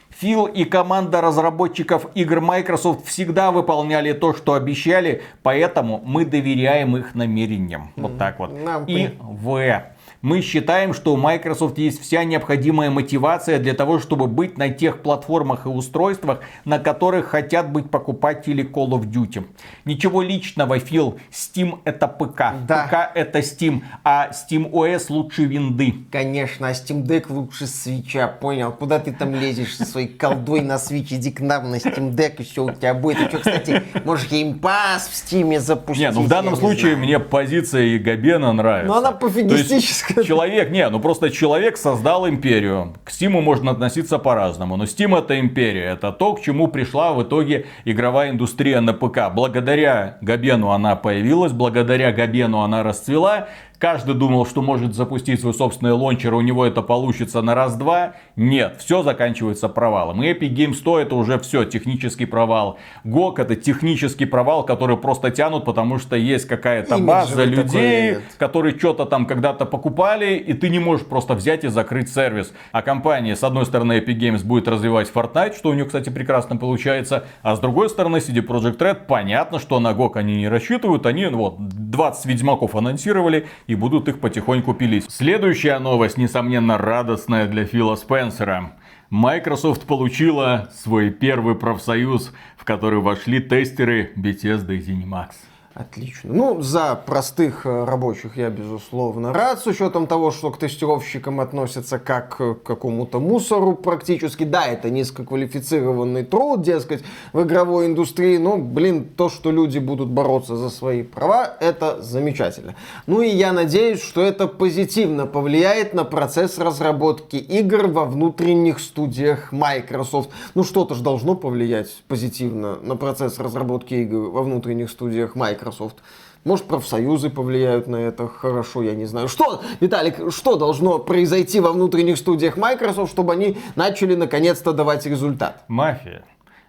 Фил и команда разработчиков игр Microsoft всегда выполняли то, что обещали, поэтому мы доверяем их намерениям. Вот так вот. И В. Мы считаем, что у Microsoft есть вся необходимая мотивация для того, чтобы быть на тех платформах и устройствах, на которых хотят быть покупатели Call of Duty. Ничего личного, Фил. Steam это ПК. Да. ПК это Steam, а Steam OS лучше винды. Конечно, а Steam Deck лучше свеча, понял? Куда ты там лезешь со своей колдой на Switch? Иди к нам на Steam Deck, и все у тебя будет. И что, кстати, можешь Pass в Steam запустить? Не, ну в данном случае мне позиция Габена нравится. Но она пофигистическая человек, не, ну просто человек создал империю. К Стиму можно относиться по-разному, но Steam это империя. Это то, к чему пришла в итоге игровая индустрия на ПК. Благодаря Габену она появилась, благодаря Габену она расцвела. Каждый думал, что может запустить свой собственный лончер, у него это получится на раз-два. Нет, все заканчивается провалом. И Epic Games 100 это уже все, технический провал. GOG это технический провал, который просто тянут, потому что есть какая-то база людей, которые что-то там когда-то покупали, и ты не можешь просто взять и закрыть сервис. А компания, с одной стороны, Epic Games будет развивать Fortnite, что у нее, кстати, прекрасно получается, а с другой стороны, CD Projekt Red, понятно, что на GOG они не рассчитывают, они вот 20 Ведьмаков анонсировали, и будут их потихоньку пилить. Следующая новость, несомненно, радостная для Фила Спенсера. Microsoft получила свой первый профсоюз, в который вошли тестеры Bethesda и ZeniMax. Отлично. Ну, за простых э, рабочих я, безусловно, рад, с учетом того, что к тестировщикам относятся как к какому-то мусору практически. Да, это низкоквалифицированный труд, дескать, в игровой индустрии, но, блин, то, что люди будут бороться за свои права, это замечательно. Ну и я надеюсь, что это позитивно повлияет на процесс разработки игр во внутренних студиях Microsoft. Ну, что-то же должно повлиять позитивно на процесс разработки игр во внутренних студиях Microsoft. Microsoft. Может, профсоюзы повлияют на это хорошо, я не знаю. Что, Виталик, что должно произойти во внутренних студиях Microsoft, чтобы они начали наконец-то давать результат? Мафия.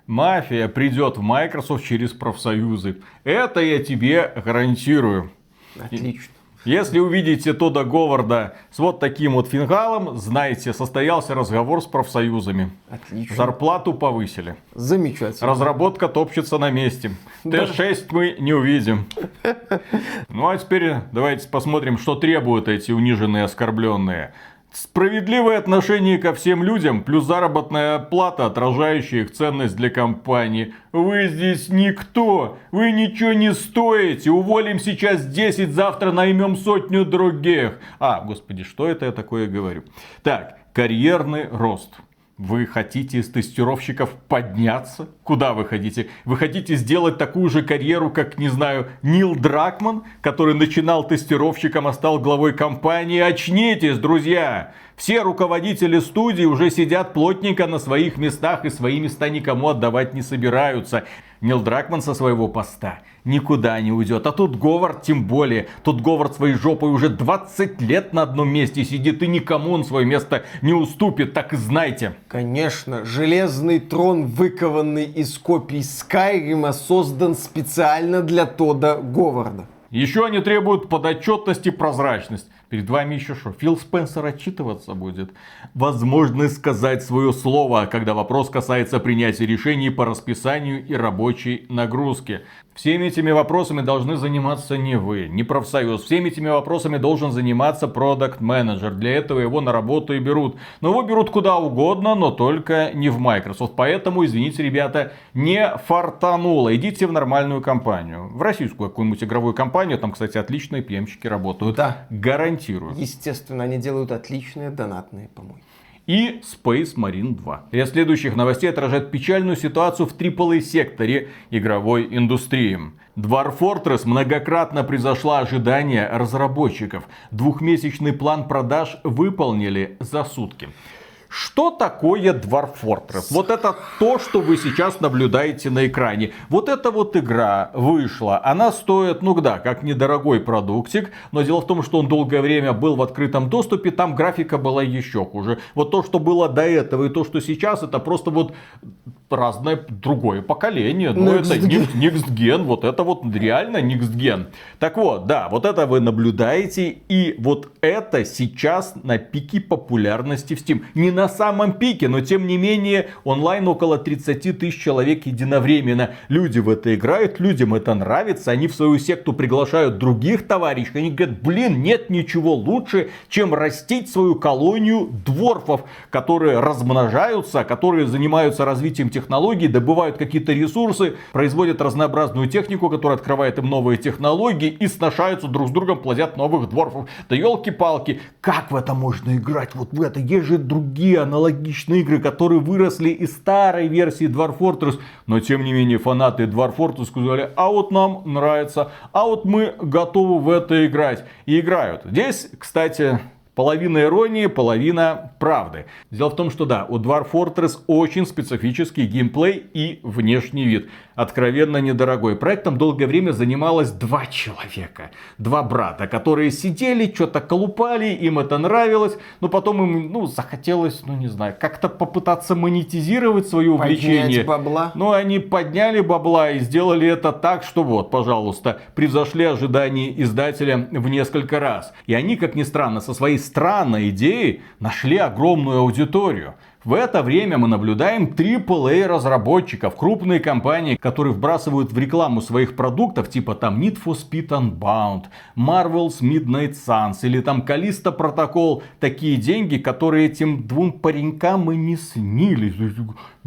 Мафия придет в Microsoft через профсоюзы. Это я тебе гарантирую. Отлично. Если увидите Тода Говарда с вот таким вот фингалом, знайте, состоялся разговор с профсоюзами. Отлично. Зарплату повысили. Замечательно. Разработка топчется на месте. Т6 мы не увидим. *laughs* Ну а теперь давайте посмотрим, что требуют эти униженные оскорбленные. Справедливое отношение ко всем людям, плюс заработная плата, отражающая их ценность для компании. Вы здесь никто, вы ничего не стоите, уволим сейчас 10, завтра наймем сотню других. А, господи, что это я такое говорю? Так, карьерный рост. Вы хотите из тестировщиков подняться? Куда вы хотите? Вы хотите сделать такую же карьеру, как, не знаю, Нил Дракман, который начинал тестировщиком, а стал главой компании? Очнитесь, друзья! Все руководители студии уже сидят плотненько на своих местах и свои места никому отдавать не собираются. Нил Дракман со своего поста никуда не уйдет. А тут Говард тем более. Тут Говард своей жопой уже 20 лет на одном месте сидит и никому он свое место не уступит, так и знайте. Конечно, железный трон, выкованный из копий Скайрима, создан специально для Тода Говарда. Еще они требуют подотчетность и прозрачность. Перед вами еще что? Фил Спенсер отчитываться будет. Возможность сказать свое слово, когда вопрос касается принятия решений по расписанию и рабочей нагрузке. Всеми этими вопросами должны заниматься не вы, не профсоюз. Всеми этими вопросами должен заниматься продукт менеджер Для этого его на работу и берут. Но его берут куда угодно, но только не в Microsoft. Поэтому, извините, ребята, не фартануло. Идите в нормальную компанию. В российскую какую-нибудь игровую компанию. Там, кстати, отличные пьемчики работают. Да. Гарантирую. Естественно, они делают отличные донатные помойки и Space Marine 2. Ряд следующих новостей отражает печальную ситуацию в AAA секторе игровой индустрии. Dwarf Fortress многократно превзошла ожидания разработчиков. Двухмесячный план продаж выполнили за сутки. Что такое Dwarf Fortress? Вот это то, что вы сейчас наблюдаете на экране. Вот эта вот игра вышла. Она стоит, ну да, как недорогой продуктик. Но дело в том, что он долгое время был в открытом доступе. Там графика была еще хуже. Вот то, что было до этого и то, что сейчас, это просто вот разное другое поколение. Ну, это Gen, вот это вот реально Gen. Так вот, да, вот это вы наблюдаете, и вот это сейчас на пике популярности в Steam. Не на самом пике, но тем не менее онлайн около 30 тысяч человек единовременно. Люди в это играют, людям это нравится, они в свою секту приглашают других товарищей, они говорят, блин, нет ничего лучше, чем растить свою колонию дворфов, которые размножаются, которые занимаются развитием технологий, добывают какие-то ресурсы, производят разнообразную технику, которая открывает им новые технологии и сношаются друг с другом, плодят новых дворфов. Да елки-палки, как в это можно играть? Вот в это есть же другие аналогичные игры, которые выросли из старой версии Dwarf Fortress, но тем не менее фанаты Dwarf Fortress сказали, а вот нам нравится, а вот мы готовы в это играть. И играют. Здесь, кстати, Половина иронии, половина правды. Дело в том, что да, у Dwarf Fortress очень специфический геймплей и внешний вид откровенно недорогой. Проектом долгое время занималось два человека. Два брата, которые сидели, что-то колупали, им это нравилось, но потом им, ну, захотелось, ну, не знаю, как-то попытаться монетизировать свое увлечение. Поднять бабла. Но они подняли бабла и сделали это так, что вот, пожалуйста, превзошли ожидания издателя в несколько раз. И они, как ни странно, со своей странной идеей нашли огромную аудиторию. В это время мы наблюдаем AAA разработчиков, крупные компании, которые вбрасывают в рекламу своих продуктов, типа там Need for Speed Unbound, Marvel's Midnight Suns или там Callisto Protocol, такие деньги, которые этим двум паренькам и не снились.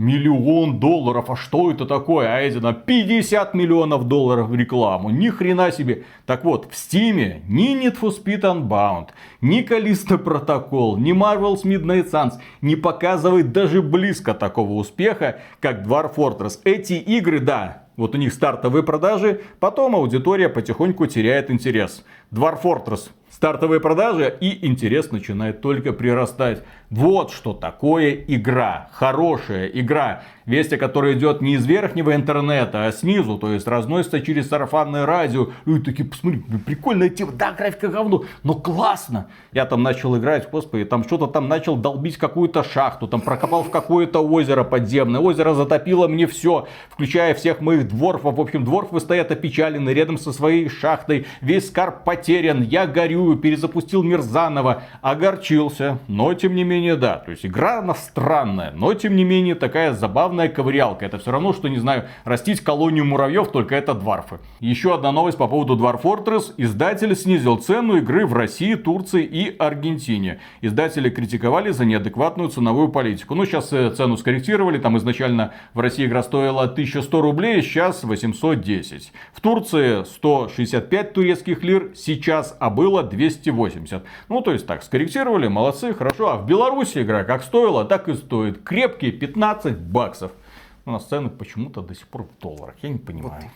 Миллион долларов, а что это такое? А эти на 50 миллионов долларов в рекламу, ни хрена себе. Так вот, в Стиме ни Need for Speed Unbound, ни Callisto Protocol, ни Marvel's Midnight Suns не показывает даже близко такого успеха, как Dwarf Fortress. Эти игры, да, вот у них стартовые продажи, потом аудитория потихоньку теряет интерес. Dwarf Fortress стартовые продажи и интерес начинает только прирастать. Вот что такое игра. Хорошая игра. Вести, которая идет не из верхнего интернета, а снизу, то есть разносится через сарафанное радио. И такие, посмотри, прикольная тема, да, графика говно, но классно. Я там начал играть, господи, там что-то там начал долбить какую-то шахту, там прокопал в какое-то озеро подземное. Озеро затопило мне все, включая всех моих дворфов. В общем, дворфы стоят опечалены рядом со своей шахтой. Весь скарб потерян, я горюю, перезапустил мир заново. Огорчился, но тем не менее, да. То есть игра она странная, но тем не менее такая забавная ковырялка. Это все равно, что, не знаю, растить колонию муравьев, только это дварфы. Еще одна новость по поводу Dwarf Fortress. Издатель снизил цену игры в России, Турции и Аргентине. Издатели критиковали за неадекватную ценовую политику. Ну, сейчас э, цену скорректировали. Там изначально в России игра стоила 1100 рублей, сейчас 810. В Турции 165 турецких лир сейчас, а было 280. Ну, то есть так, скорректировали, молодцы, хорошо. А в Беларуси игра как стоила, так и стоит. Крепкие 15 баксов. У нас цены почему-то до сих пор в долларах. Я не понимаю. Вот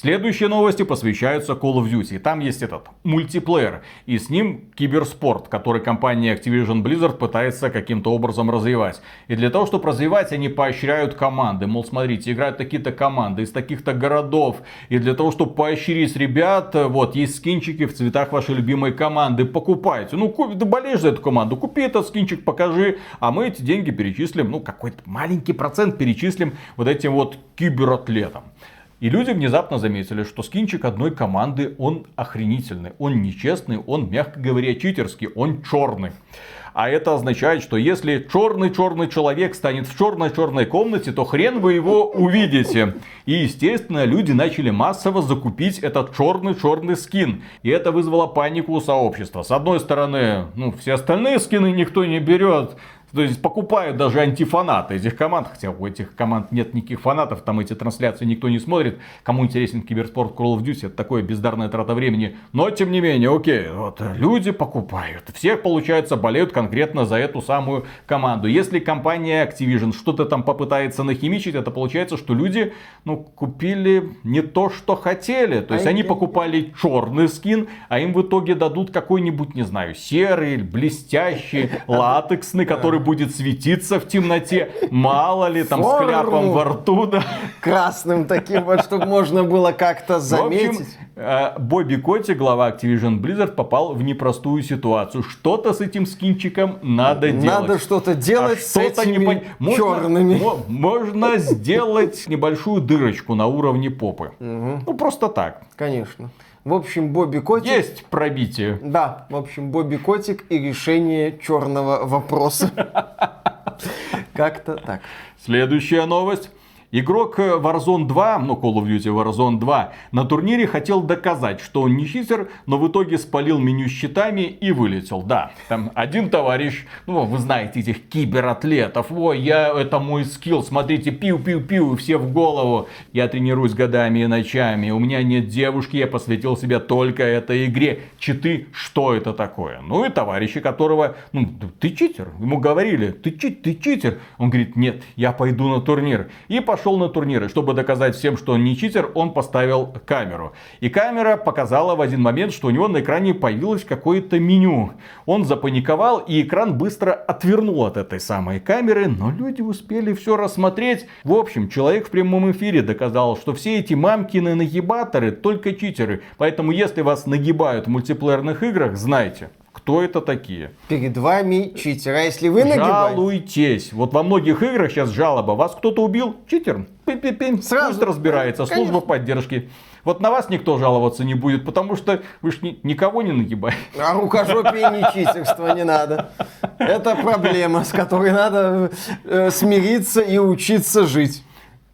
Следующие новости посвящаются Call of Duty. Там есть этот мультиплеер. И с ним киберспорт, который компания Activision Blizzard пытается каким-то образом развивать. И для того, чтобы развивать, они поощряют команды. Мол, смотрите, играют такие-то команды из таких-то городов. И для того, чтобы поощрить ребят, вот, есть скинчики в цветах вашей любимой команды. Покупайте. Ну, купи, ты болеешь за эту команду, купи этот скинчик, покажи. А мы эти деньги перечислим, ну, какой-то маленький процент перечислим вот этим вот кибератлетам. И люди внезапно заметили, что скинчик одной команды, он охренительный, он нечестный, он, мягко говоря, читерский, он черный. А это означает, что если черный-черный человек станет в черной-черной комнате, то хрен вы его увидите. И, естественно, люди начали массово закупить этот черный-черный скин. И это вызвало панику у сообщества. С одной стороны, ну, все остальные скины никто не берет. То есть покупают даже антифанаты этих команд, хотя у этих команд нет никаких фанатов, там эти трансляции никто не смотрит. Кому интересен киберспорт Call of Duty, это такое бездарная трата времени. Но тем не менее, окей, вот люди покупают. Все, получается, болеют конкретно за эту самую команду. Если компания Activision что-то там попытается нахимичить, это получается, что люди, ну, купили не то, что хотели. То есть а они покупали черный скин, а им в итоге дадут какой-нибудь, не знаю, серый, блестящий, латексный, который будет светиться в темноте. Мало ли, там Форму. с кляпом во рту. Да. Красным таким вот, чтобы можно было как-то заметить. В общем, э, Бобби Котти, глава Activision Blizzard, попал в непростую ситуацию. Что-то с этим скинчиком надо делать. Надо что-то делать а с что этими не можно, черными. Можно сделать небольшую дырочку на уровне попы. Угу. Ну, просто так. Конечно. В общем, Бобби Котик... Есть пробитие. Да, в общем, Бобби Котик и решение черного вопроса. *laughs* Как-то так. Следующая новость. Игрок Warzone 2, ну Call of Duty Warzone 2, на турнире хотел доказать, что он не читер, но в итоге спалил меню щитами и вылетел. Да, там один товарищ, ну вы знаете этих кибератлетов, ой, я, это мой скилл, смотрите, пиу-пиу-пиу, все в голову. Я тренируюсь годами и ночами, у меня нет девушки, я посвятил себя только этой игре. Читы, что это такое? Ну и товарищи, которого, ну ты читер, ему говорили, ты, чит, ты читер. Он говорит, нет, я пойду на турнир. И пошел пошел на турниры. Чтобы доказать всем, что он не читер, он поставил камеру. И камера показала в один момент, что у него на экране появилось какое-то меню. Он запаниковал, и экран быстро отвернул от этой самой камеры, но люди успели все рассмотреть. В общем, человек в прямом эфире доказал, что все эти мамкины нагибаторы только читеры. Поэтому, если вас нагибают в мультиплеерных играх, знайте, кто это такие? Перед вами читер. А если вы нагибаете... Жалуйтесь. Вот во многих играх сейчас жалоба. Вас кто-то убил? Читер. Пи-пи-пи. Сразу Пусть разбирается. Конечно. Служба поддержки. Вот на вас никто жаловаться не будет, потому что вы ж ни, никого не нагибаете. А рукожопие не читерство не надо. Это проблема, с которой надо э, смириться и учиться жить.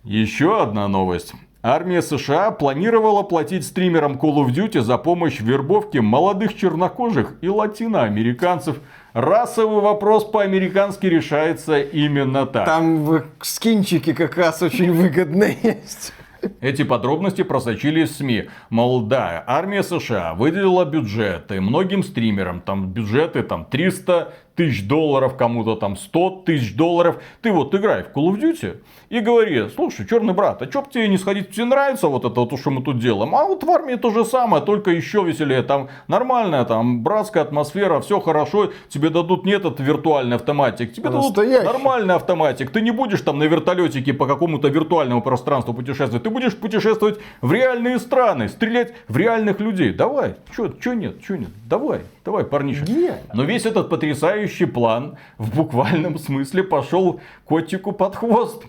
Еще одна новость. Армия США планировала платить стримерам Call of Duty за помощь в вербовке молодых чернокожих и латиноамериканцев. Расовый вопрос по-американски решается именно так. Там скинчики как раз очень выгодные есть. Эти подробности просочились в СМИ. Мол, да, армия США выделила бюджеты многим стримерам. Там бюджеты там 300 тысяч долларов, кому-то там 100 тысяч долларов. Ты вот играй в Call of Duty и говори, слушай, черный брат, а чё б тебе не сходить, тебе нравится вот это вот, что мы тут делаем? А вот в армии то же самое, только еще веселее. Там нормальная, там братская атмосфера, все хорошо. Тебе дадут не этот виртуальный автоматик, тебе дадут нормальный автоматик. Ты не будешь там на вертолетике по какому-то виртуальному пространству путешествовать. Ты будешь путешествовать в реальные страны, стрелять в реальных людей. Давай, чё, чё нет, чё нет, давай. Давай, парниша. Гениально. Но весь этот потрясающий план в буквальном смысле пошел котику под хвост.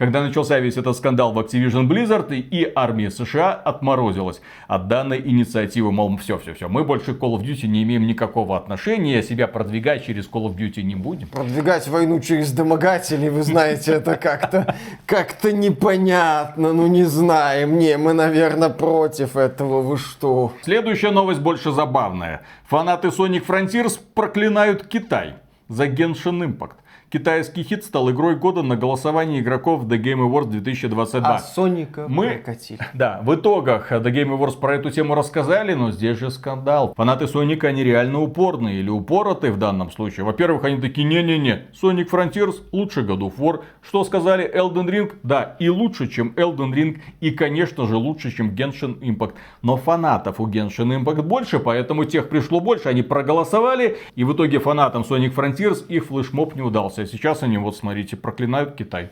Когда начался весь этот скандал в Activision Blizzard и армия США отморозилась от данной инициативы. Мол, все, все, все, мы больше к Call of Duty не имеем никакого отношения, себя продвигать через Call of Duty не будем. Продвигать войну через домогателей, вы знаете, это как-то как-то непонятно, ну не знаем. Не, мы, наверное, против этого, вы что? Следующая новость больше забавная. Фанаты Sonic Frontiers проклинают Китай за Genshin Impact. Китайский хит стал игрой года на голосовании игроков The Game Awards 2022. А Соника Мы, прокатили. *laughs* да, в итогах The Game Awards про эту тему рассказали, но здесь же скандал. Фанаты Соника, они реально упорные или упоротые в данном случае. Во-первых, они такие, не-не-не, Sonic Frontiers лучше God of War. Что сказали Elden Ring? Да, и лучше, чем Elden Ring, и, конечно же, лучше, чем Genshin Impact. Но фанатов у Genshin Impact больше, поэтому тех пришло больше, они проголосовали, и в итоге фанатам Sonic Frontiers их флешмоб не удался. А сейчас они, вот смотрите, проклинают Китай.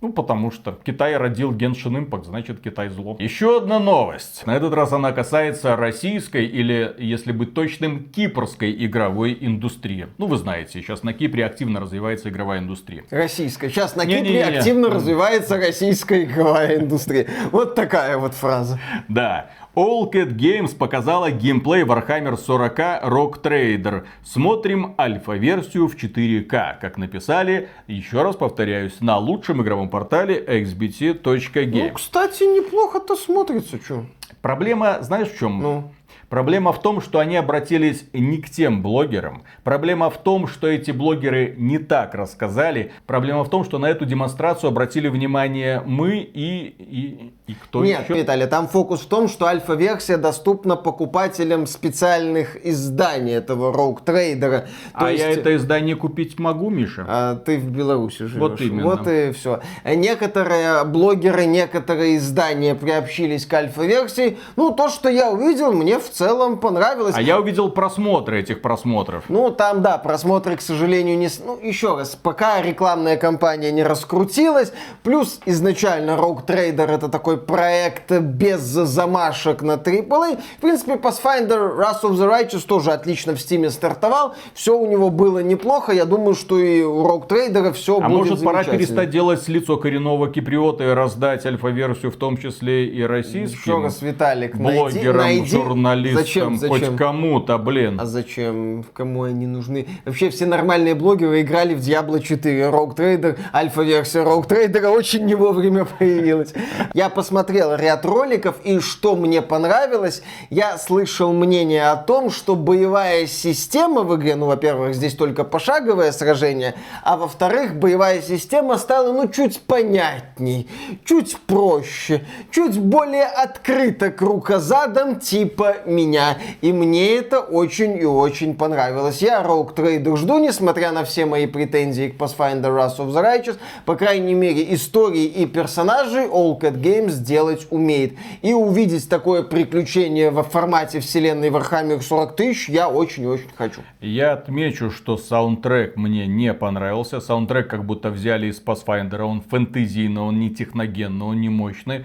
Ну, потому что Китай родил Genshin Impact, значит Китай зло. Еще одна новость. На этот раз она касается российской или, если быть точным, кипрской игровой индустрии. Ну, вы знаете, сейчас на Кипре активно развивается игровая индустрия. Российская. Сейчас на Не-не-не. Кипре активно развивается российская игровая индустрия. Вот такая вот фраза. Да. All Cat Games показала геймплей Warhammer 40 Rock Trader. Смотрим альфа-версию в 4К, как написали, еще раз повторяюсь, на лучшем игровом портале xbt.game. Ну, кстати, неплохо-то смотрится, что. Проблема, знаешь в чем? Ну. Проблема в том, что они обратились не к тем блогерам. Проблема в том, что эти блогеры не так рассказали. Проблема в том, что на эту демонстрацию обратили внимание мы и, и, и кто Нет, еще. Виталий, там фокус в том, что альфа-версия доступна покупателям специальных изданий этого Rogue Trader. а я это издание купить могу, Миша? А ты в Беларуси живешь. Вот именно. Вот и все. Некоторые блогеры, некоторые издания приобщились к альфа-версии. Ну, то, что я увидел, мне в целом понравилось. А я увидел просмотры этих просмотров. Ну, там, да, просмотры, к сожалению, не... Ну, еще раз, пока рекламная кампания не раскрутилась, плюс изначально Rogue Trader это такой проект без замашек на AAA. В принципе, Pathfinder Wrath of the Righteous тоже отлично в Стиме стартовал. Все у него было неплохо. Я думаю, что и у Rogue Trader все А будет может пора перестать делать лицо коренного киприота и раздать альфа-версию, в том числе и Еще российским раз, Виталик, найди, блогерам, найди... журналистам, Зачем, зачем? хоть кому-то, блин. А зачем? Кому они нужны? Вообще все нормальные блогеры играли в Diablo 4. Rogue Trader, альфа-версия Rogue Trader очень не вовремя *laughs* появилась. Я посмотрел ряд роликов, и что мне понравилось, я слышал мнение о том, что боевая система в игре, ну, во-первых, здесь только пошаговое сражение, а во-вторых, боевая система стала, ну, чуть понятней, чуть проще, чуть более открыто к рукозадам типа меня. И мне это очень и очень понравилось. Я Rogue Trader жду, несмотря на все мои претензии к Pathfinder Wrath of the Righteous. По крайней мере, истории и персонажей All Cat Games сделать умеет. И увидеть такое приключение в формате вселенной Warhammer 40 тысяч я очень и очень хочу. Я отмечу, что саундтрек мне не понравился. Саундтрек как будто взяли из Pathfinder. Он фэнтезийный, он не техногенный, он не мощный.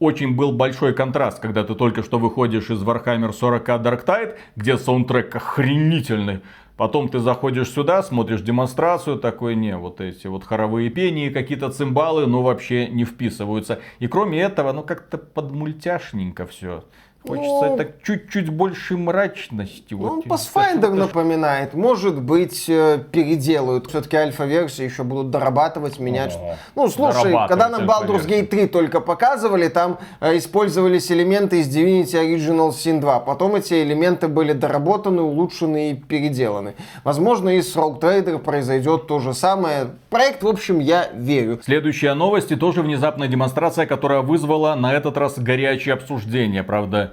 Очень был большой контраст, когда ты только что выходишь из Warhammer 40 Dark Tide, где саундтрек охренительный. Потом ты заходишь сюда, смотришь демонстрацию, такой, не, вот эти вот хоровые пения, какие-то цимбалы, ну вообще не вписываются. И кроме этого, ну как-то подмультяшненько все. Хочется Ну, так чуть-чуть больше мрачности. Ну, вот. Pathfinder напоминает. Может быть, э, переделают. Все-таки альфа-версии еще будут дорабатывать, менять. О, Ну, слушай, когда нам Baldur's. Gate 3 только показывали, там э, использовались элементы из Divinity Original Sin 2. Потом эти элементы были доработаны, улучшены и переделаны. Возможно, и с Rogue Trader произойдет то же самое. Проект, в общем, я верю. Следующая новость и тоже внезапная демонстрация, которая вызвала на этот раз горячее обсуждение, правда.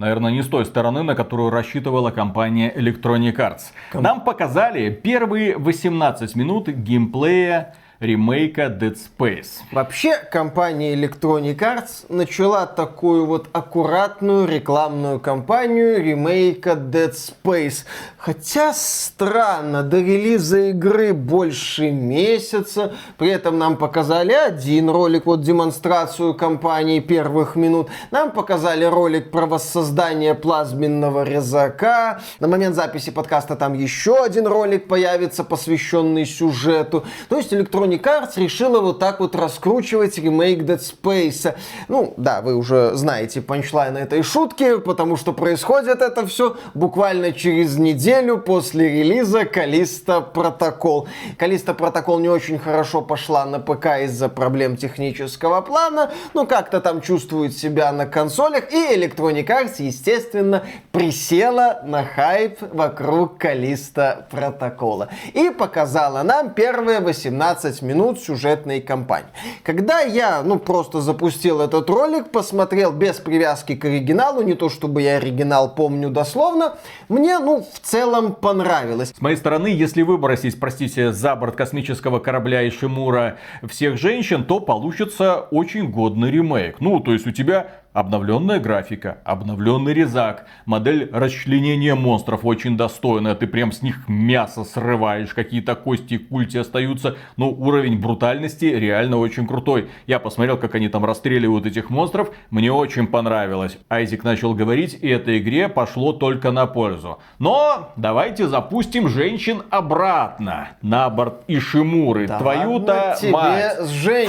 Наверное, не с той стороны, на которую рассчитывала компания Electronic Arts. Нам показали первые 18 минут геймплея ремейка Dead Space. Вообще, компания Electronic Arts начала такую вот аккуратную рекламную кампанию ремейка Dead Space. Хотя странно, до релиза игры больше месяца, при этом нам показали один ролик, вот демонстрацию кампании первых минут, нам показали ролик про воссоздание плазменного резака, на момент записи подкаста там еще один ролик появится, посвященный сюжету. То есть Electronic Electronic Arts решила вот так вот раскручивать ремейк Dead Space. Ну, да, вы уже знаете панчлайн этой шутки, потому что происходит это все буквально через неделю после релиза Калиста Протокол. Калиста Протокол не очень хорошо пошла на ПК из-за проблем технического плана, но как-то там чувствует себя на консолях, и Electronic Arts, естественно, присела на хайп вокруг Калиста Протокола и показала нам первые 18 15 минут сюжетной кампании. Когда я, ну, просто запустил этот ролик, посмотрел без привязки к оригиналу, не то чтобы я оригинал помню дословно, мне, ну, в целом понравилось. С моей стороны, если выбросить, простите, за борт космического корабля Ишимура всех женщин, то получится очень годный ремейк. Ну, то есть у тебя Обновленная графика, обновленный резак, модель расчленения монстров очень достойная, ты прям с них мясо срываешь, какие-то кости и культи остаются, но уровень брутальности реально очень крутой. Я посмотрел, как они там расстреливают этих монстров, мне очень понравилось. Айзик начал говорить, и этой игре пошло только на пользу. Но давайте запустим женщин обратно на борт Ишимуры. Да Твою-то мать.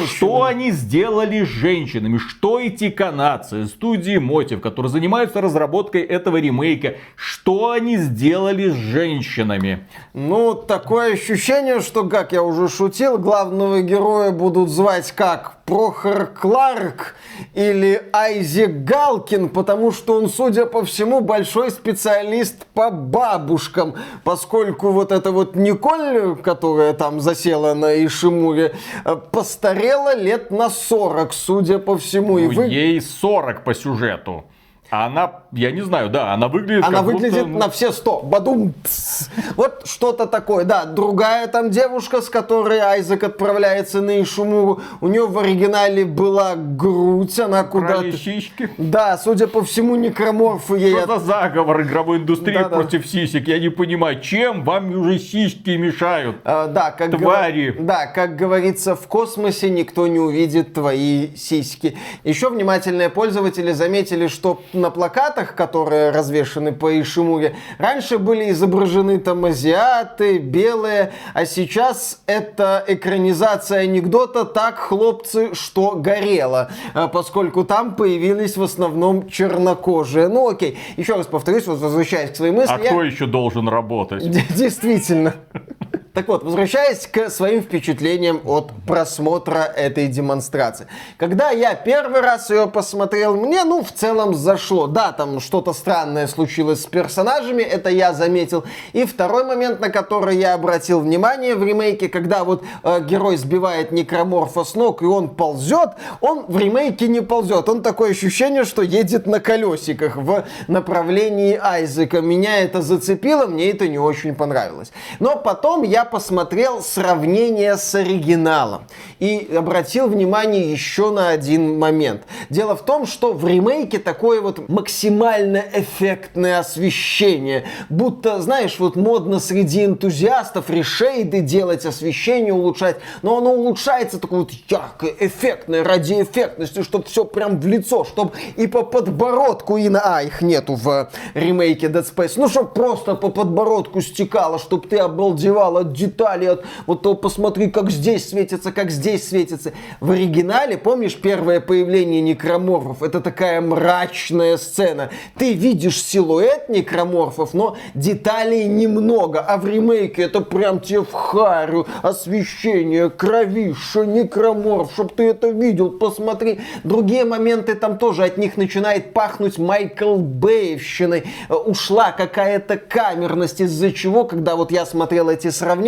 Что они сделали с женщинами? Что эти канадцы? Организации, студии Мотив, которые занимаются разработкой этого ремейка. Что они сделали с женщинами? Ну, такое ощущение, что, как я уже шутил, главного героя будут звать как Прохор Кларк или Айзек Галкин, потому что он, судя по всему, большой специалист по бабушкам, поскольку вот эта вот Николь, которая там засела на Ишимуре, э, постарела лет на 40, судя по всему. Ну, и вы... Ей 40 по сюжету. А она, я не знаю, да, она выглядит Она выглядит будто... на все сто. Бадум. Вот что-то такое. Да, другая там девушка, с которой Айзек отправляется на Ишумуру, у нее в оригинале была грудь, она куда-то... сиськи. Да, судя по всему, некроморфы ей... Что за заговор игровой индустрии да, против да. сисек? Я не понимаю, чем вам уже сиськи мешают? А, да, как Твари. Гов... Да, как говорится, в космосе никто не увидит твои сиськи. Еще внимательные пользователи заметили, что на плакатах, которые развешаны по Ишимуре, раньше были изображены там азиаты, белые, а сейчас это экранизация анекдота «Так, хлопцы, что горело», а, поскольку там появились в основном чернокожие. Ну окей, еще раз повторюсь, вот возвращаясь к своей мысли. А я... кто еще должен работать? *laughs* Действительно. Так вот, возвращаясь к своим впечатлениям от просмотра этой демонстрации. Когда я первый раз ее посмотрел, мне, ну, в целом зашло. Да, там что-то странное случилось с персонажами, это я заметил. И второй момент, на который я обратил внимание в ремейке, когда вот э, герой сбивает некроморфа с ног, и он ползет, он в ремейке не ползет. Он такое ощущение, что едет на колесиках в направлении Айзека. Меня это зацепило, мне это не очень понравилось. Но потом я я посмотрел сравнение с оригиналом и обратил внимание еще на один момент. Дело в том, что в ремейке такое вот максимально эффектное освещение. Будто, знаешь, вот модно среди энтузиастов решейды делать, освещение улучшать, но оно улучшается такое вот яркое, эффектное, ради эффектности, чтобы все прям в лицо, чтобы и по подбородку, и на... А, их нету в ремейке Dead Space. Ну, чтобы просто по подбородку стекало, чтобы ты обалдевал от от деталей, от вот то посмотри, как здесь светится, как здесь светится. В оригинале, помнишь, первое появление некроморфов, это такая мрачная сцена. Ты видишь силуэт некроморфов, но деталей немного, а в ремейке это прям тебе в харю, освещение, кровища, некроморф, чтоб ты это видел, посмотри. Другие моменты там тоже от них начинает пахнуть Майкл Бэйвщиной. Ушла какая-то камерность, из-за чего, когда вот я смотрел эти сравнения,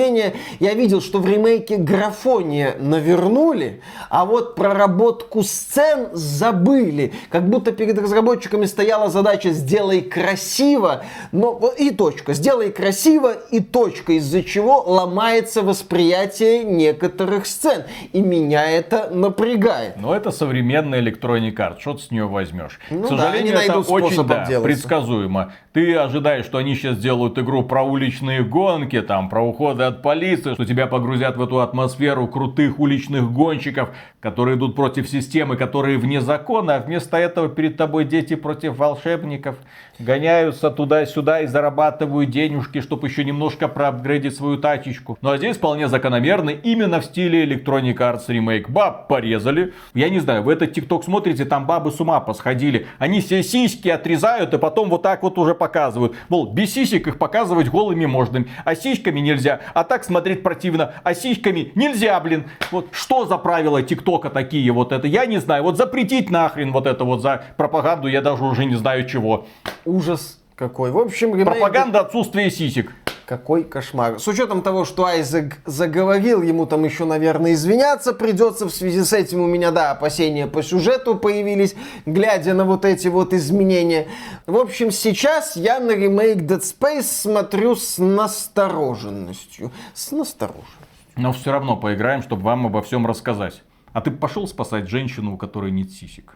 я видел, что в ремейке графония навернули, а вот проработку сцен забыли. Как будто перед разработчиками стояла задача «сделай красиво», но и точка. «Сделай красиво» и точка, из-за чего ломается восприятие некоторых сцен. И меня это напрягает. Но это современная Electronic Arts, что ты с нее возьмешь? Ну К да, сожалению, они это очень да, предсказуемо. Ты ожидаешь, что они сейчас делают игру про уличные гонки, там, про уходы от полиции, что тебя погрузят в эту атмосферу крутых уличных гонщиков, которые идут против системы, которые вне закона, а вместо этого перед тобой дети против волшебников гоняются туда-сюда и зарабатывают денежки, чтобы еще немножко проапгрейдить свою тачечку. Ну а здесь вполне закономерно именно в стиле Electronic Arts Remake. Баб порезали. Я не знаю, вы этот ТикТок смотрите, там бабы с ума посходили. Они все сиськи отрезают и потом вот так вот уже показывают. Мол, без сисек их показывать голыми можно, а сиськами нельзя. А так смотреть противно, а сиськами нельзя, блин. Вот что за правила ТикТока такие вот это? Я не знаю. Вот запретить нахрен вот это вот за пропаганду, я даже уже не знаю чего. Ужас какой. В общем. Пропаганда отсутствия сисек. Какой кошмар. С учетом того, что Айзек заговорил, ему там еще, наверное, извиняться придется. В связи с этим у меня, да, опасения по сюжету появились, глядя на вот эти вот изменения. В общем, сейчас я на ремейк Dead Space смотрю с настороженностью. С настороженностью. Но все равно поиграем, чтобы вам обо всем рассказать. А ты пошел спасать женщину, у которой нет сисек?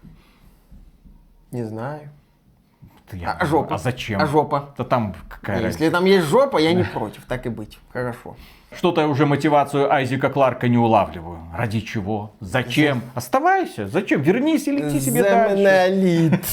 Не знаю. Я А жопа? А зачем? А жопа? Да там какая разница. Если там есть жопа, я не против. Так и быть. Хорошо. Что-то я уже мотивацию Айзека Кларка не улавливаю. Ради чего? Зачем? Оставайся. Зачем? Вернись и лети себе За дальше. монолит.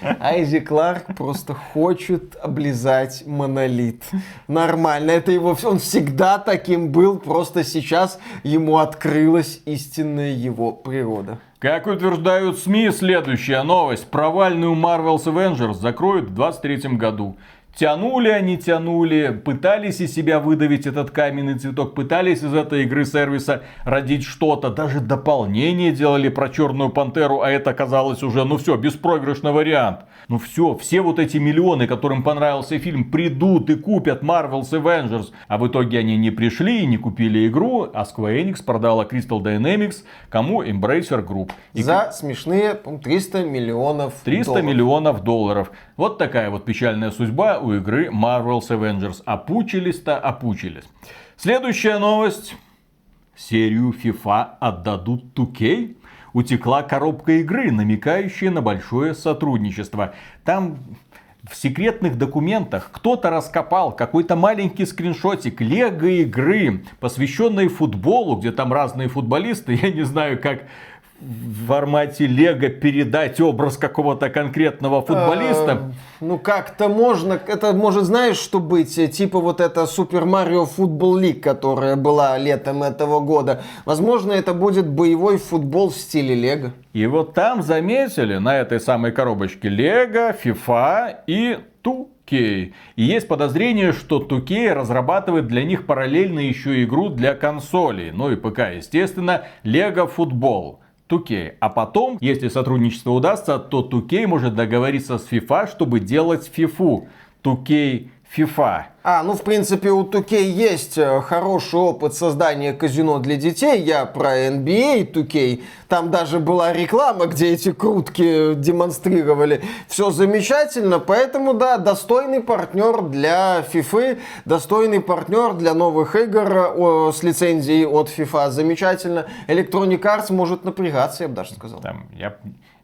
*laughs* Айзи Кларк просто хочет облизать монолит. Нормально. Это его, он всегда таким был, просто сейчас ему открылась истинная его природа. Как утверждают СМИ, следующая новость. Провальную Marvel's Avengers закроют в 2023 году. Тянули они, тянули, пытались из себя выдавить этот каменный цветок, пытались из этой игры сервиса родить что-то, даже дополнение делали про Черную Пантеру, а это оказалось уже, ну все, беспроигрышный вариант. Ну все, все вот эти миллионы, которым понравился фильм, придут и купят Marvel's Avengers. А в итоге они не пришли и не купили игру, а Square Enix продала Crystal Dynamics, кому Embracer Group. И За смешные по-моему, 300 миллионов 300 долларов. миллионов долларов. Вот такая вот печальная судьба у игры Marvel's Avengers. Опучились-то, опучились. Следующая новость. Серию FIFA отдадут 2K. Утекла коробка игры, намекающая на большое сотрудничество. Там в секретных документах кто-то раскопал какой-то маленький скриншотик лего игры, посвященной футболу, где там разные футболисты. *laughs* Я не знаю, как в формате лего передать образ какого-то конкретного футболиста. Э, Ну как-то можно, это может знаешь что быть, типа вот эта Супер Марио Футбол Лиг, которая была летом этого года. Возможно, это будет боевой футбол в стиле Лего. И вот там заметили на этой самой коробочке Лего, FIFA и 2K. И есть подозрение, что 2K разрабатывает для них параллельно еще игру для консолей. Ну и ПК, естественно, Лего Футбол. 2K. А потом, если сотрудничество удастся, то 2K может договориться с FIFA, чтобы делать FIFA. 2K FIFA. А, ну в принципе у 2K есть э, хороший опыт создания казино для детей. Я про NBA 2K. Там даже была реклама, где эти крутки демонстрировали. Все замечательно, поэтому да, достойный партнер для FIFA, достойный партнер для новых игр с лицензией от FIFA. Замечательно. Electronic Arts может напрягаться, я бы даже сказал. Там я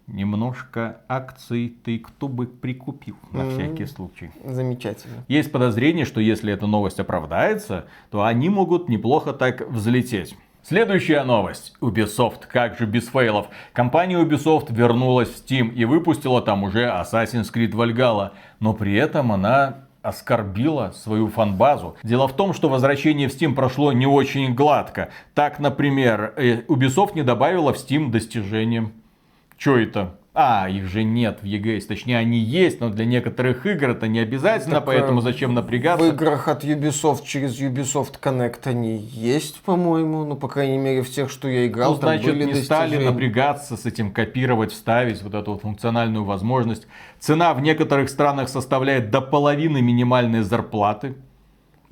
немножко акций ты кто бы прикупил на всякий случай. Замечательно. Есть подозрение, что если эта новость оправдается, то они могут неплохо так взлететь. Следующая новость. Ubisoft. Как же без фейлов. Компания Ubisoft вернулась в Steam и выпустила там уже Assassin's Creed Valhalla. Но при этом она оскорбила свою фанбазу. Дело в том, что возвращение в Steam прошло не очень гладко. Так, например, э, Ubisoft не добавила в Steam достижения. Что это? А, их же нет в EGS. Точнее, они есть, но для некоторых игр это не обязательно, так, поэтому зачем напрягаться? В играх от Ubisoft через Ubisoft Connect они есть, по-моему. Ну, по крайней мере, в тех, что я играл, ну, значит, были не достижения. стали напрягаться с этим, копировать, вставить вот эту вот функциональную возможность. Цена в некоторых странах составляет до половины минимальной зарплаты.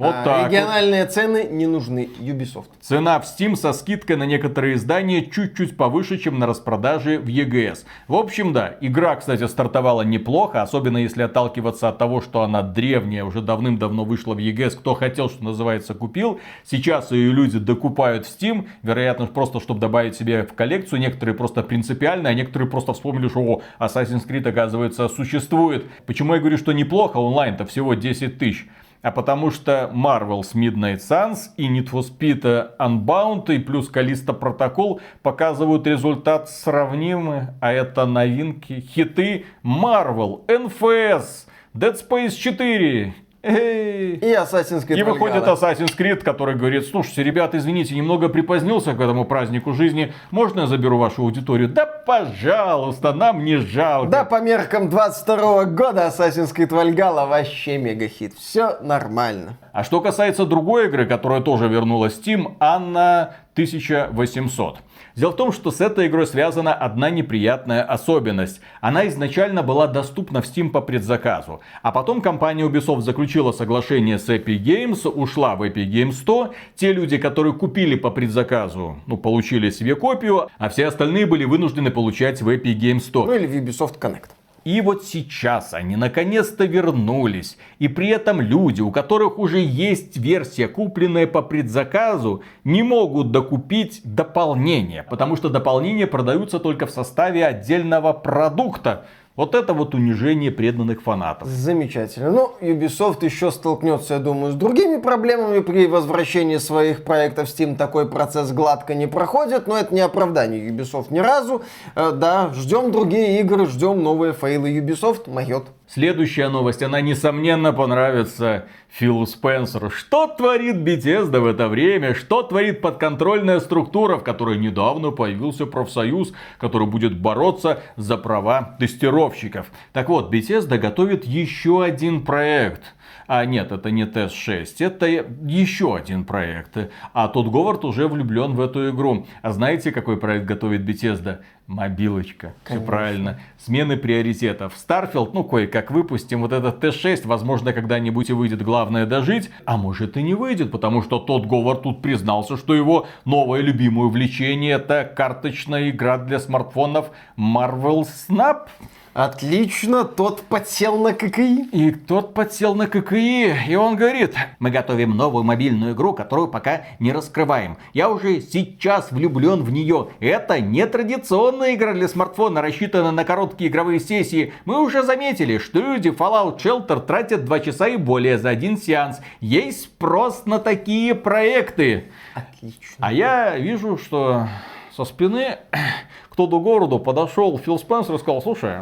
Вот а, так региональные вот. цены не нужны Ubisoft. Цена в Steam со скидкой на некоторые издания чуть-чуть повыше, чем на распродаже в EGS. В общем, да, игра, кстати, стартовала неплохо, особенно если отталкиваться от того, что она древняя, уже давным-давно вышла в EGS. Кто хотел, что называется, купил. Сейчас ее люди докупают в Steam, вероятно, просто чтобы добавить себе в коллекцию. Некоторые просто принципиально, а некоторые просто вспомнили, что о, Assassin's Creed, оказывается, существует. Почему я говорю, что неплохо? Онлайн-то всего 10 тысяч а потому что Marvel's Midnight Suns и Need for Speed Unbound и плюс Callisto Protocol показывают результат сравнимый, а это новинки, хиты Marvel, NFS, Dead Space 4, Эй. И Assassin's Creed. И выходит Assassin's Creed, который говорит, слушайте, ребята, извините, немного припозднился к этому празднику жизни, можно я заберу вашу аудиторию? Да, пожалуйста, нам не жалко. Да, по меркам 22 года Assassin's Creed Valhalla вообще мегахит. Все нормально. А что касается другой игры, которая тоже вернулась в Steam, Анна 1800. Дело в том, что с этой игрой связана одна неприятная особенность. Она изначально была доступна в Steam по предзаказу. А потом компания Ubisoft заключила соглашение с Epic Games, ушла в Epic Games 100. Те люди, которые купили по предзаказу, ну, получили себе копию, а все остальные были вынуждены получать в Epic Games 100. Ну или в Ubisoft Connect. И вот сейчас они наконец-то вернулись. И при этом люди, у которых уже есть версия, купленная по предзаказу, не могут докупить дополнение. Потому что дополнения продаются только в составе отдельного продукта. Вот это вот унижение преданных фанатов. Замечательно. Ну, Ubisoft еще столкнется, я думаю, с другими проблемами при возвращении своих проектов в Steam. Такой процесс гладко не проходит, но это не оправдание Ubisoft ни разу. Э, да, ждем другие игры, ждем новые фейлы Ubisoft. Майот. Следующая новость, она несомненно понравится Филу Спенсеру. Что творит Bethesda в это время? Что творит подконтрольная структура, в которой недавно появился профсоюз, который будет бороться за права тестировщиков? Так вот, Bethesda готовит еще один проект – а нет, это не TES-6, это еще один проект. А тот Говард уже влюблен в эту игру. А знаете, какой проект готовит Bethesda? Мобилочка. Все правильно. Смены приоритетов. Starfield, ну, кое-как выпустим. Вот этот Т6, возможно, когда-нибудь и выйдет. Главное дожить. А может и не выйдет, потому что тот Говард тут признался, что его новое любимое увлечение это карточная игра для смартфонов Marvel Snap. Отлично, тот подсел на ККИ. И тот подсел на ККИ, и он говорит, мы готовим новую мобильную игру, которую пока не раскрываем. Я уже сейчас влюблен в нее. Это не традиционная игра для смартфона, рассчитанная на короткие игровые сессии. Мы уже заметили, что люди Fallout Shelter тратят 2 часа и более за один сеанс. Есть спрос на такие проекты. Отлично. А я вижу, что со спины *clears throat* кто-то городу подошел Фил Спенсер и сказал, слушай,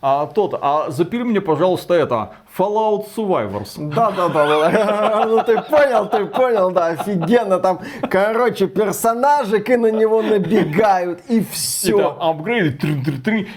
а тот, а запили мне, пожалуйста, это, Fallout Survivors. Да, да, да, да. Ну ты понял, ты понял, да, офигенно. Там, короче, персонажик и на него набегают, и все. И там апгрейд,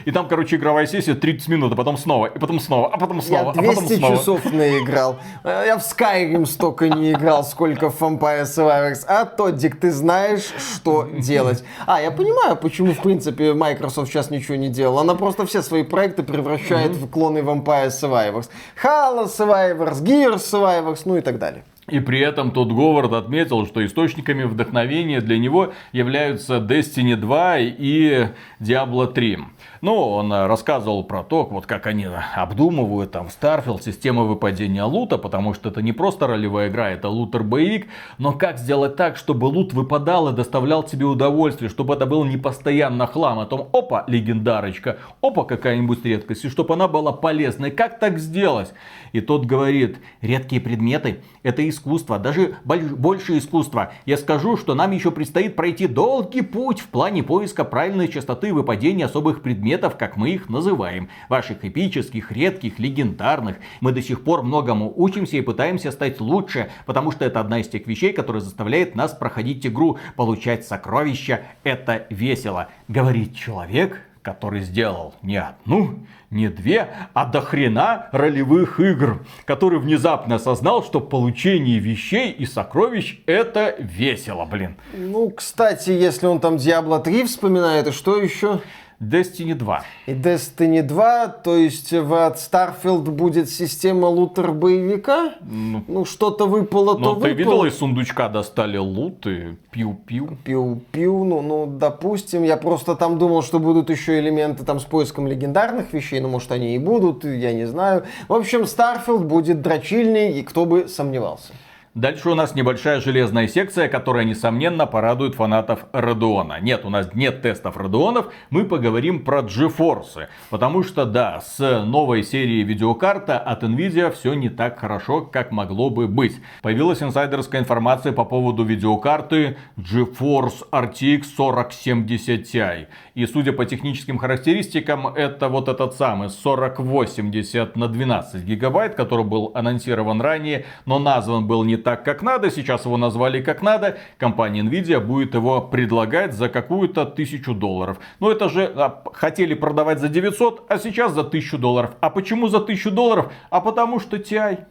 и там, короче, игровая сессия 30 минут, а потом снова, и потом снова, а потом снова, Я 200 а потом снова. часов наиграл. Я в Skyrim столько не играл, сколько в Vampire Survivors. А Тоддик, ты знаешь, что делать. А, я понимаю, почему, в принципе, Microsoft сейчас ничего не делал. Она просто все свои проекты превращает в клоны Vampire Survivors. Halo Survivors, Gears Survivors, ну и так далее. И при этом тот Говард отметил, что источниками вдохновения для него являются Destiny 2 и Diablo 3. Ну, он рассказывал про то, вот как они обдумывают там Starfield, систему выпадения лута, потому что это не просто ролевая игра, это лутер-боевик, но как сделать так, чтобы лут выпадал и доставлял тебе удовольствие, чтобы это был не постоянно хлам, а том, опа, легендарочка, опа, какая-нибудь редкость, и чтобы она была полезной. Как так сделать? И тот говорит, редкие предметы, это искусство, даже больше искусства. Я скажу, что нам еще предстоит пройти долгий путь в плане поиска правильной частоты выпадения особых предметов, как мы их называем. Ваших эпических, редких, легендарных. Мы до сих пор многому учимся и пытаемся стать лучше, потому что это одна из тех вещей, которая заставляет нас проходить игру. Получать сокровища – это весело. Говорит человек, который сделал не одну, не две, а до хрена ролевых игр, который внезапно осознал, что получение вещей и сокровищ это весело, блин. Ну, кстати, если он там Diablo 3 вспоминает, и что еще? Destiny 2. И Destiny 2, то есть в от Starfield будет система лутер-боевика? Ну, ну что-то выпало, ну, то ты выпало. видел, из сундучка достали лут и пиу-пиу? Пиу-пиу, ну, ну, допустим. Я просто там думал, что будут еще элементы там с поиском легендарных вещей, но может они и будут, я не знаю. В общем, Starfield будет дрочильней, и кто бы сомневался. Дальше у нас небольшая железная секция, которая, несомненно, порадует фанатов Radeon. Нет, у нас нет тестов Radeon, мы поговорим про GeForce. Потому что, да, с новой серией видеокарта от Nvidia все не так хорошо, как могло бы быть. Появилась инсайдерская информация по поводу видеокарты GeForce RTX 4070 Ti. И судя по техническим характеристикам, это вот этот самый 4080 на 12 гигабайт, который был анонсирован ранее, но назван был не так, как надо. Сейчас его назвали как надо. Компания Nvidia будет его предлагать за какую-то тысячу долларов. Но это же а, хотели продавать за 900, а сейчас за тысячу долларов. А почему за тысячу долларов? А потому что TI.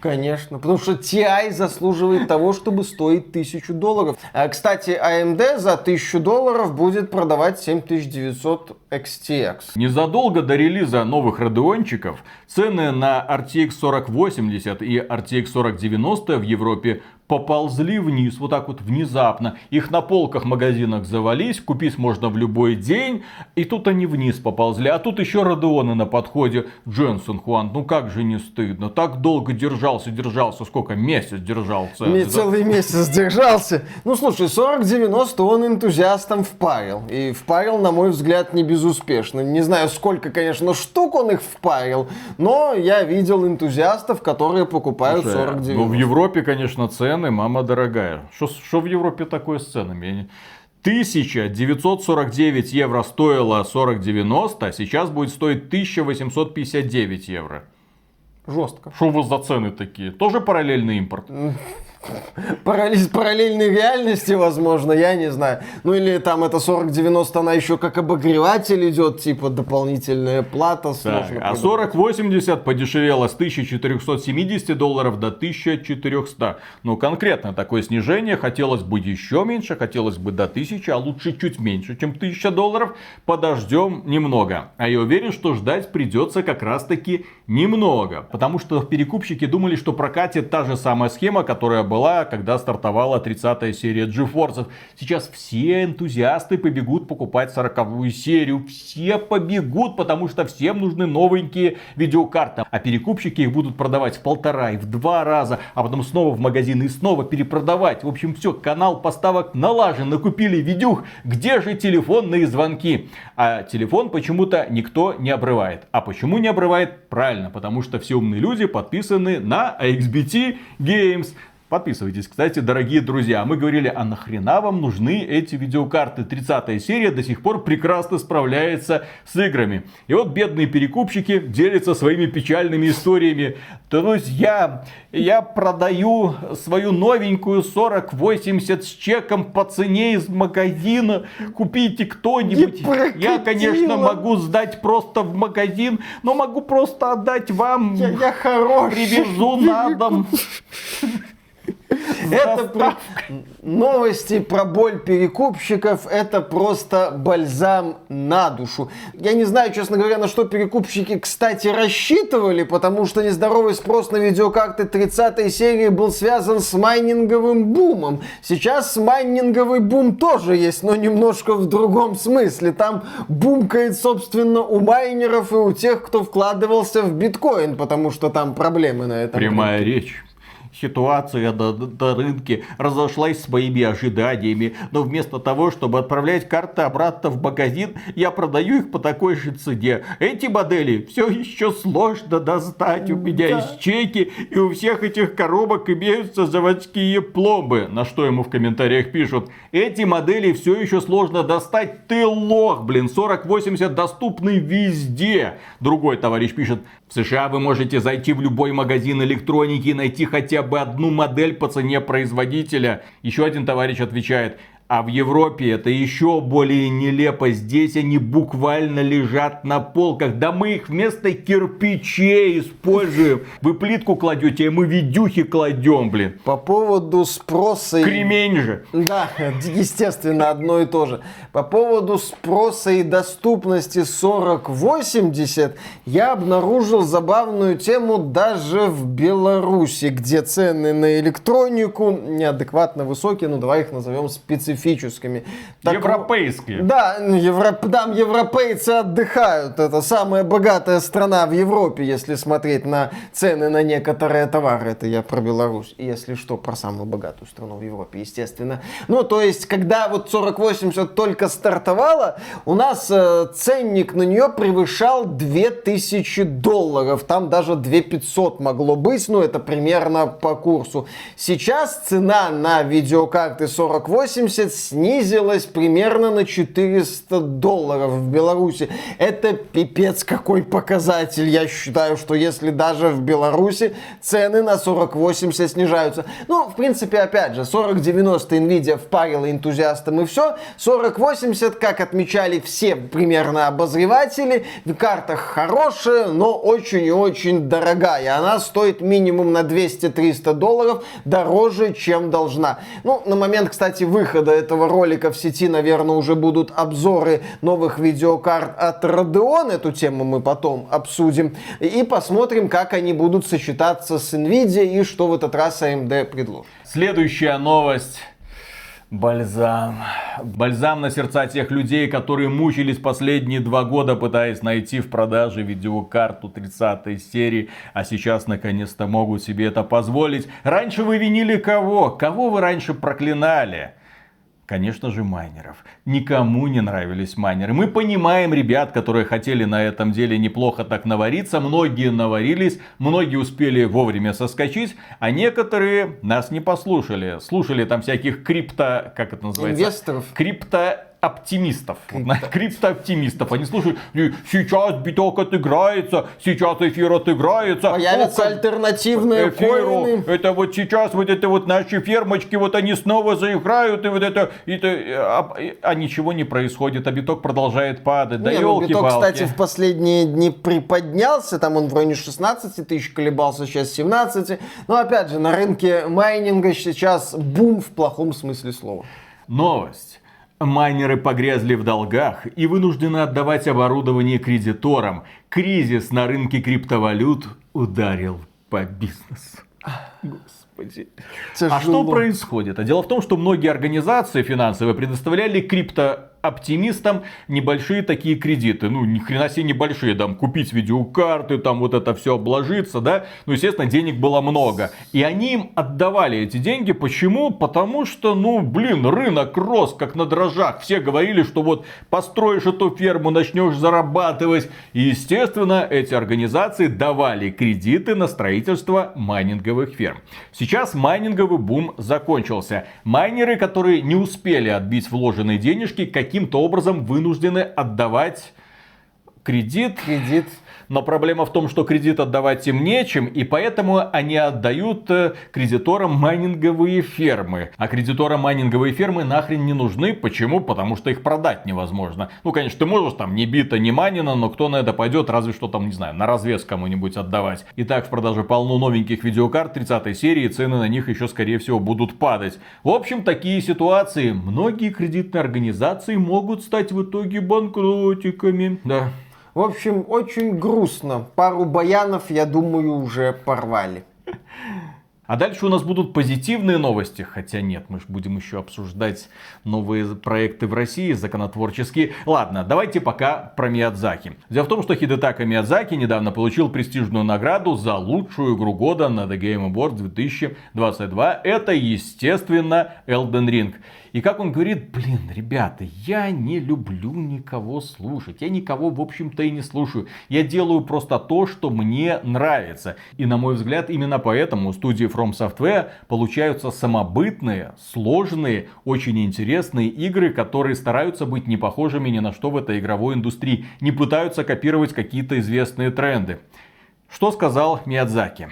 Конечно, потому что TI заслуживает того, чтобы стоить тысячу долларов. А, кстати, AMD за тысячу долларов будет продавать 7900 XTX. Незадолго до релиза новых радиончиков цены на RTX 4080 и RTX 4090 в Европе поползли вниз, вот так вот внезапно. Их на полках магазинах завались, купить можно в любой день. И тут они вниз поползли. А тут еще Родеоны на подходе. Дженсен Хуан, ну как же не стыдно. Так долго держался, держался. Сколько? Месяц держался. Не целый месяц держался. Ну слушай, 40-90 он энтузиастам впарил. И впарил, на мой взгляд, не безуспешно. Не знаю, сколько, конечно, штук он их впарил. Но я видел энтузиастов, которые покупают 40-90. Ну в Европе, конечно, цены цены, мама дорогая. Что в Европе такое с ценами? 1949 евро стоило 4090, а сейчас будет стоить 1859 евро. Жестко. Что у вас за цены такие? Тоже параллельный импорт? Параллель, параллельной реальности, возможно, я не знаю. Ну или там это 4090, она еще как обогреватель идет, типа дополнительная плата. Так, а 4080 подешевело с 1470 долларов до 1400. Ну конкретно такое снижение, хотелось бы еще меньше, хотелось бы до 1000, а лучше чуть меньше, чем 1000 долларов. Подождем немного. А я уверен, что ждать придется как раз таки немного. Потому что перекупщики думали, что прокатит та же самая схема, которая была, когда стартовала 30-я серия GeForce. Сейчас все энтузиасты побегут покупать 40-ю серию. Все побегут, потому что всем нужны новенькие видеокарты. А перекупщики их будут продавать в полтора и в два раза, а потом снова в магазин и снова перепродавать. В общем, все, канал поставок налажен, накупили видюх. Где же телефонные звонки? А телефон почему-то никто не обрывает. А почему не обрывает? Правильно, потому что все умные люди подписаны на AXBT Games. Подписывайтесь, кстати, дорогие друзья. Мы говорили, а нахрена вам нужны эти видеокарты? 30 серия до сих пор прекрасно справляется с играми. И вот бедные перекупщики делятся своими печальными историями. То есть я, я продаю свою новенькую 4080 с чеком по цене из магазина. Купите кто-нибудь. Я, конечно, могу сдать просто в магазин, но могу просто отдать вам. Я, я хороший. Привезу на дом. Это про... новости про боль перекупщиков, это просто бальзам на душу. Я не знаю, честно говоря, на что перекупщики, кстати, рассчитывали, потому что нездоровый спрос на видеокарты 30 серии был связан с майнинговым бумом. Сейчас майнинговый бум тоже есть, но немножко в другом смысле. Там бумкает, собственно, у майнеров и у тех, кто вкладывался в биткоин, потому что там проблемы на этом. Прямая рынке. речь. Ситуация на, на рынке разошлась с моими ожиданиями, но вместо того, чтобы отправлять карты обратно в магазин, я продаю их по такой же цене. Эти модели все еще сложно достать. У меня да. есть чеки, и у всех этих коробок имеются заводские пломбы. На что ему в комментариях пишут, эти модели все еще сложно достать, ты лох, блин, 4080 доступны везде. Другой товарищ пишет, в США вы можете зайти в любой магазин электроники и найти хотя бы одну модель по цене производителя. Еще один товарищ отвечает, а в Европе это еще более нелепо. Здесь они буквально лежат на полках. Да мы их вместо кирпичей используем. Вы плитку кладете, а мы видюхи кладем, блин. По поводу спроса... Кремень же. Да, *laughs* естественно, одно и то же. По поводу спроса и доступности 4080 я обнаружил забавную тему даже в Беларуси, где цены на электронику неадекватно высокие, ну давай их назовем специфическими специфическими. Так, Европейские. Да, Европ, там европейцы отдыхают. Это самая богатая страна в Европе, если смотреть на цены на некоторые товары. Это я про Беларусь. Если что, про самую богатую страну в Европе, естественно. Ну, то есть, когда вот 4080 только стартовала, у нас э, ценник на нее превышал 2000 долларов. Там даже 2500 могло быть, ну, это примерно по курсу. Сейчас цена на видеокарты 4080 снизилась примерно на 400 долларов в Беларуси. Это пипец какой показатель. Я считаю, что если даже в Беларуси цены на 4080 снижаются. Ну, в принципе, опять же, 4090 Nvidia впарила энтузиастам и все. 4080, как отмечали все примерно обозреватели, в картах хорошая, но очень и очень дорогая. Она стоит минимум на 200-300 долларов дороже, чем должна. Ну, на момент, кстати, выхода этого ролика в сети, наверное, уже будут обзоры новых видеокарт от Radeon. Эту тему мы потом обсудим. И посмотрим, как они будут сочетаться с Nvidia и что в этот раз AMD предложит. Следующая новость. Бальзам. Бальзам на сердца тех людей, которые мучились последние два года, пытаясь найти в продаже видеокарту 30 серии, а сейчас наконец-то могут себе это позволить. Раньше вы винили кого? Кого вы раньше проклинали? Конечно же, майнеров. Никому не нравились майнеры. Мы понимаем ребят, которые хотели на этом деле неплохо так навариться. Многие наварились, многие успели вовремя соскочить, а некоторые нас не послушали. Слушали там всяких крипто... Как это называется? Инвесторов. Крипто оптимистов. Крипто. Криптооптимистов. Они слушают, сейчас биток отыграется, сейчас эфир отыграется. Появятся О, альтернативные эфиру. Коины. Это вот сейчас вот это вот наши фермочки, вот они снова заиграют, и вот это, это а, а ничего не происходит, а биток продолжает падать. Да не, ну, биток, кстати, в последние дни приподнялся, там он в районе 16 тысяч колебался, сейчас 17. Но опять же, на рынке майнинга сейчас бум в плохом смысле слова. Новость. Майнеры погрязли в долгах и вынуждены отдавать оборудование кредиторам. Кризис на рынке криптовалют ударил по бизнесу. Господи. Тяжело. А что происходит? А дело в том, что многие организации финансовые предоставляли крипто оптимистам небольшие такие кредиты. Ну, ни хрена себе небольшие, там, купить видеокарты, там, вот это все обложиться, да. Ну, естественно, денег было много. И они им отдавали эти деньги. Почему? Потому что, ну, блин, рынок рос, как на дрожжах. Все говорили, что вот построишь эту ферму, начнешь зарабатывать. И, естественно, эти организации давали кредиты на строительство майнинговых ферм. Сейчас майнинговый бум закончился. Майнеры, которые не успели отбить вложенные денежки, каким каким-то образом вынуждены отдавать кредит. Кредит но проблема в том, что кредит отдавать им нечем, и поэтому они отдают э, кредиторам майнинговые фермы. А кредиторам майнинговые фермы нахрен не нужны. Почему? Потому что их продать невозможно. Ну, конечно, ты можешь там не бита, не манина, но кто на это пойдет, разве что там, не знаю, на развес кому-нибудь отдавать. Итак, в продаже полно новеньких видеокарт 30 серии, цены на них еще, скорее всего, будут падать. В общем, такие ситуации. Многие кредитные организации могут стать в итоге банкротиками. Да. В общем, очень грустно. Пару баянов, я думаю, уже порвали. А дальше у нас будут позитивные новости. Хотя нет, мы же будем еще обсуждать новые проекты в России, законотворческие. Ладно, давайте пока про Миядзаки. Дело в том, что Хидетака Миядзаки недавно получил престижную награду за лучшую игру года на The Game Awards 2022. Это, естественно, Elden Ring. И как он говорит, блин, ребята, я не люблю никого слушать. Я никого, в общем-то, и не слушаю. Я делаю просто то, что мне нравится. И, на мой взгляд, именно поэтому студии From Software получаются самобытные, сложные, очень интересные игры, которые стараются быть не похожими ни на что в этой игровой индустрии. Не пытаются копировать какие-то известные тренды. Что сказал Миядзаки?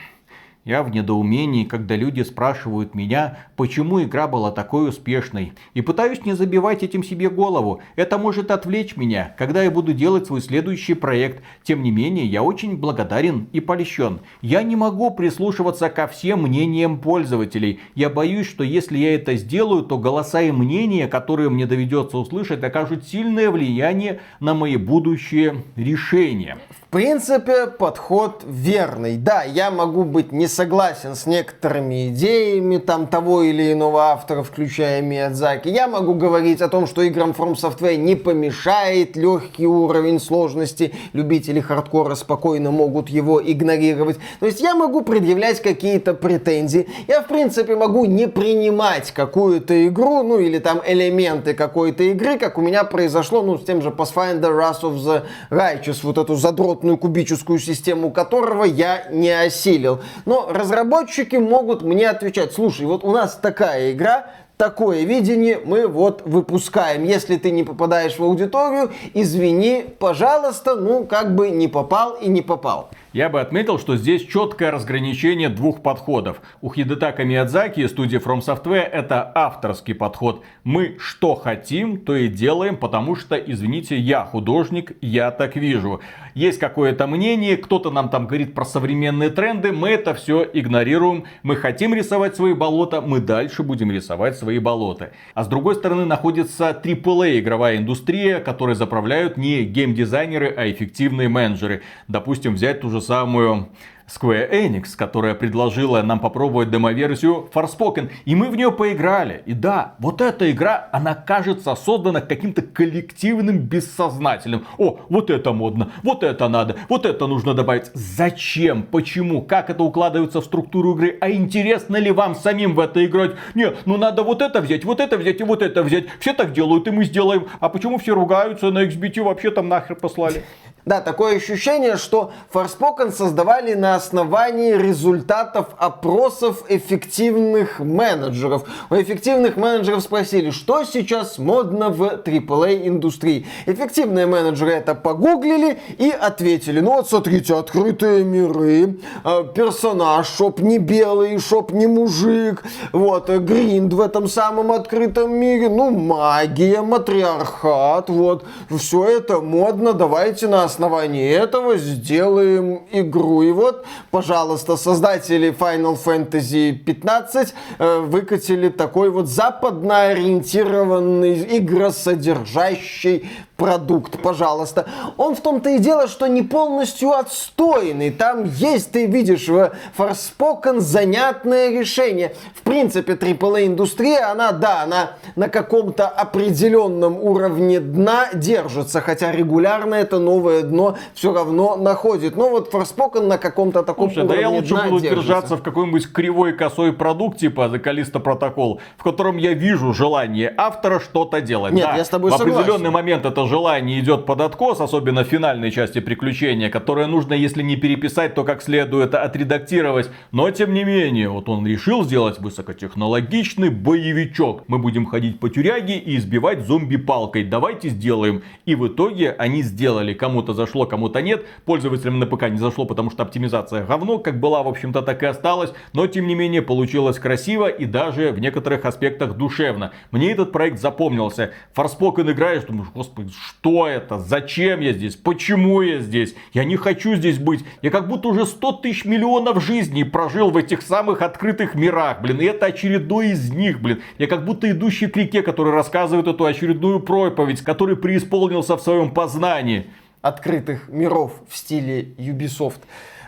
Я в недоумении, когда люди спрашивают меня, почему игра была такой успешной. И пытаюсь не забивать этим себе голову. Это может отвлечь меня, когда я буду делать свой следующий проект. Тем не менее, я очень благодарен и польщен. Я не могу прислушиваться ко всем мнениям пользователей. Я боюсь, что если я это сделаю, то голоса и мнения, которые мне доведется услышать, окажут сильное влияние на мои будущие решения. Принципе, подход верный. Да, я могу быть не согласен с некоторыми идеями там того или иного автора, включая Миядзаки. Я могу говорить о том, что играм From Software не помешает легкий уровень сложности. Любители хардкора спокойно могут его игнорировать. То есть я могу предъявлять какие-то претензии. Я, в принципе, могу не принимать какую-то игру, ну или там элементы какой-то игры, как у меня произошло, ну, с тем же Pathfinder Wrath of the Righteous, вот эту задротную кубическую систему которого я не осилил. Но разработчики могут мне отвечать, слушай, вот у нас такая игра, такое видение мы вот выпускаем. Если ты не попадаешь в аудиторию, извини, пожалуйста, ну как бы не попал и не попал. Я бы отметил, что здесь четкое разграничение двух подходов. У Хидетака Миядзаки и студии From Software это авторский подход. Мы что хотим, то и делаем, потому что, извините, я художник, я так вижу. Есть какое-то мнение, кто-то нам там говорит про современные тренды, мы это все игнорируем. Мы хотим рисовать свои болота, мы дальше будем рисовать свои болота. А с другой стороны находится AAA игровая индустрия, которой заправляют не геймдизайнеры, а эффективные менеджеры. Допустим, взять ту же самую Square Enix, которая предложила нам попробовать демоверсию Forspoken. И мы в нее поиграли. И да, вот эта игра, она кажется создана каким-то коллективным бессознательным. О, вот это модно, вот это надо, вот это нужно добавить. Зачем? Почему? Как это укладывается в структуру игры? А интересно ли вам самим в это играть? Нет, ну надо вот это взять, вот это взять и вот это взять. Все так делают, и мы сделаем. А почему все ругаются на XBT вообще там нахер послали? Да, такое ощущение, что Forspoken создавали на основании результатов опросов эффективных менеджеров. У эффективных менеджеров спросили, что сейчас модно в AAA индустрии. Эффективные менеджеры это погуглили и ответили, ну вот смотрите, открытые миры, э, персонаж, шоп не белый, шоп не мужик, вот, э, гринд в этом самом открытом мире, ну магия, матриархат, вот, все это модно, давайте на основании этого сделаем игру. И вот, пожалуйста, создатели Final Fantasy 15 э, выкатили такой вот западно ориентированный игросодержащий продукт, пожалуйста. Он в том-то и дело, что не полностью отстойный. Там есть, ты видишь, в Forspoken занятное решение. В принципе, AAA-индустрия, она, да, она на каком-то определенном уровне дна держится, хотя регулярно это новое дно все равно находит. Но вот Forspoken на каком-то таком Слушай, уровне да я лучше буду держаться в какой-нибудь кривой косой продукт типа The Callisto Protocol, в котором я вижу желание автора что-то делать. Нет, Да, я с тобой в согласен. определенный момент это желание идет под откос, особенно в финальной части приключения, которое нужно, если не переписать, то как следует отредактировать. Но тем не менее, вот он решил сделать высокотехнологичный боевичок. Мы будем ходить по тюряге и избивать зомби палкой. Давайте сделаем. И в итоге они сделали. Кому-то зашло, кому-то нет. Пользователям на ПК не зашло, потому что оптимизация говно, как была, в общем-то, так и осталась. Но тем не менее, получилось красиво и даже в некоторых аспектах душевно. Мне этот проект запомнился. Форспокен играешь, думаешь, господи, что это? Зачем я здесь? Почему я здесь? Я не хочу здесь быть. Я как будто уже 100 тысяч миллионов жизней прожил в этих самых открытых мирах, блин. И это очередной из них, блин. Я как будто идущий к реке, который рассказывает эту очередную проповедь, который преисполнился в своем познании. Открытых миров в стиле Ubisoft.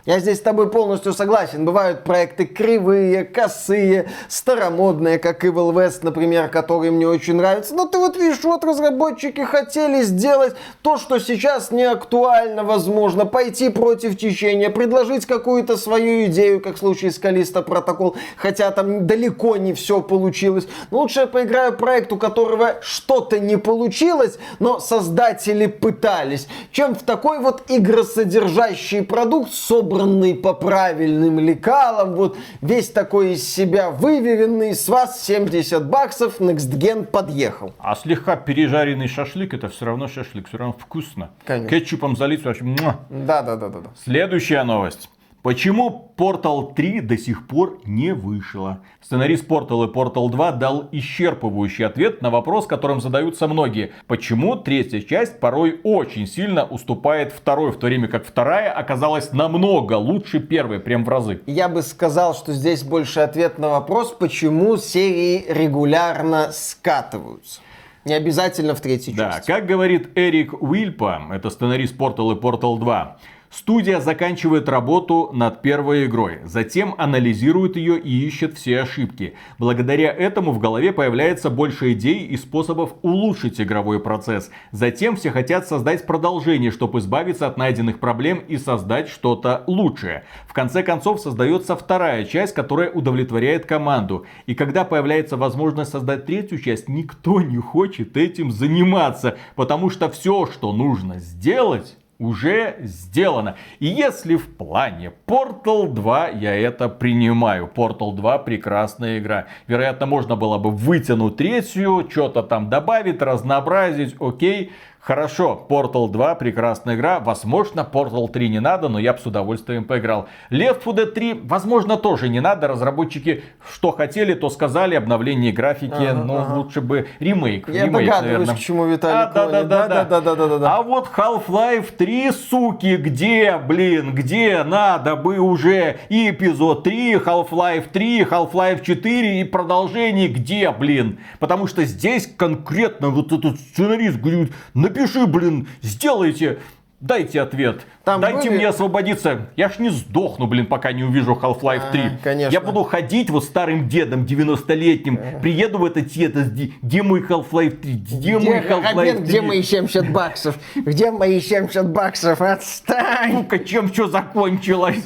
Я здесь с тобой полностью согласен. Бывают проекты кривые, косые, старомодные, как Evil West, например, который мне очень нравится. Но ты вот видишь, вот разработчики хотели сделать то, что сейчас не актуально, возможно, пойти против течения, предложить какую-то свою идею, как в случае с Калиста Протокол, хотя там далеко не все получилось. Но лучше я поиграю проект, у которого что-то не получилось, но создатели пытались, чем в такой вот игросодержащий продукт, собранный по правильным лекалам, вот весь такой из себя выверенный, с вас 70 баксов, Next Gen подъехал. А слегка пережаренный шашлык, это все равно шашлык, все равно вкусно. Конечно. Кетчупом залить вообще. Да, да, да, да, да. Следующая новость. Почему Portal 3 до сих пор не вышла? Сценарист Portal и Portal 2 дал исчерпывающий ответ на вопрос, которым задаются многие. Почему третья часть порой очень сильно уступает второй, в то время как вторая оказалась намного лучше первой, прям в разы. Я бы сказал, что здесь больше ответ на вопрос, почему серии регулярно скатываются. Не обязательно в третьей Да, части. как говорит Эрик Уильпа, это сценарист Portal и Portal 2, Студия заканчивает работу над первой игрой, затем анализирует ее и ищет все ошибки. Благодаря этому в голове появляется больше идей и способов улучшить игровой процесс. Затем все хотят создать продолжение, чтобы избавиться от найденных проблем и создать что-то лучшее. В конце концов создается вторая часть, которая удовлетворяет команду. И когда появляется возможность создать третью часть, никто не хочет этим заниматься, потому что все, что нужно сделать уже сделано. И если в плане Portal 2 я это принимаю. Portal 2 прекрасная игра. Вероятно, можно было бы вытянуть третью, что-то там добавить, разнообразить, окей. Хорошо, Portal 2 прекрасная игра. Возможно, Portal 3 не надо, но я бы с удовольствием поиграл. Left 4 Dead 3, возможно, тоже не надо. Разработчики что хотели, то сказали. Обновление графики, Ага, но ага. лучше бы ремейк. Я ремейк, догадываюсь, наверное. к чему Виталий А, да, да, клонит. да, да. да, да, да, да. А вот Half-Life 3, суки, где, блин, где надо бы уже и эпизод 3, Half-Life 3, Half-Life 4 и продолжение, где, блин? Потому что здесь конкретно вот этот сценарист говорит, напиши, блин, сделайте, дайте ответ. Там Дайте были- мне освободиться. Я ж не сдохну, блин, пока не увижу Half-Life 3. А, конечно. Я буду ходить вот старым дедом 90-летним. Приеду в это тето, где, мой Half-Life 3? Где, мой Где, Half-Life обед, 3? где мои 70 баксов? Где мои 70 баксов? Отстань! Сука, чем все закончилось?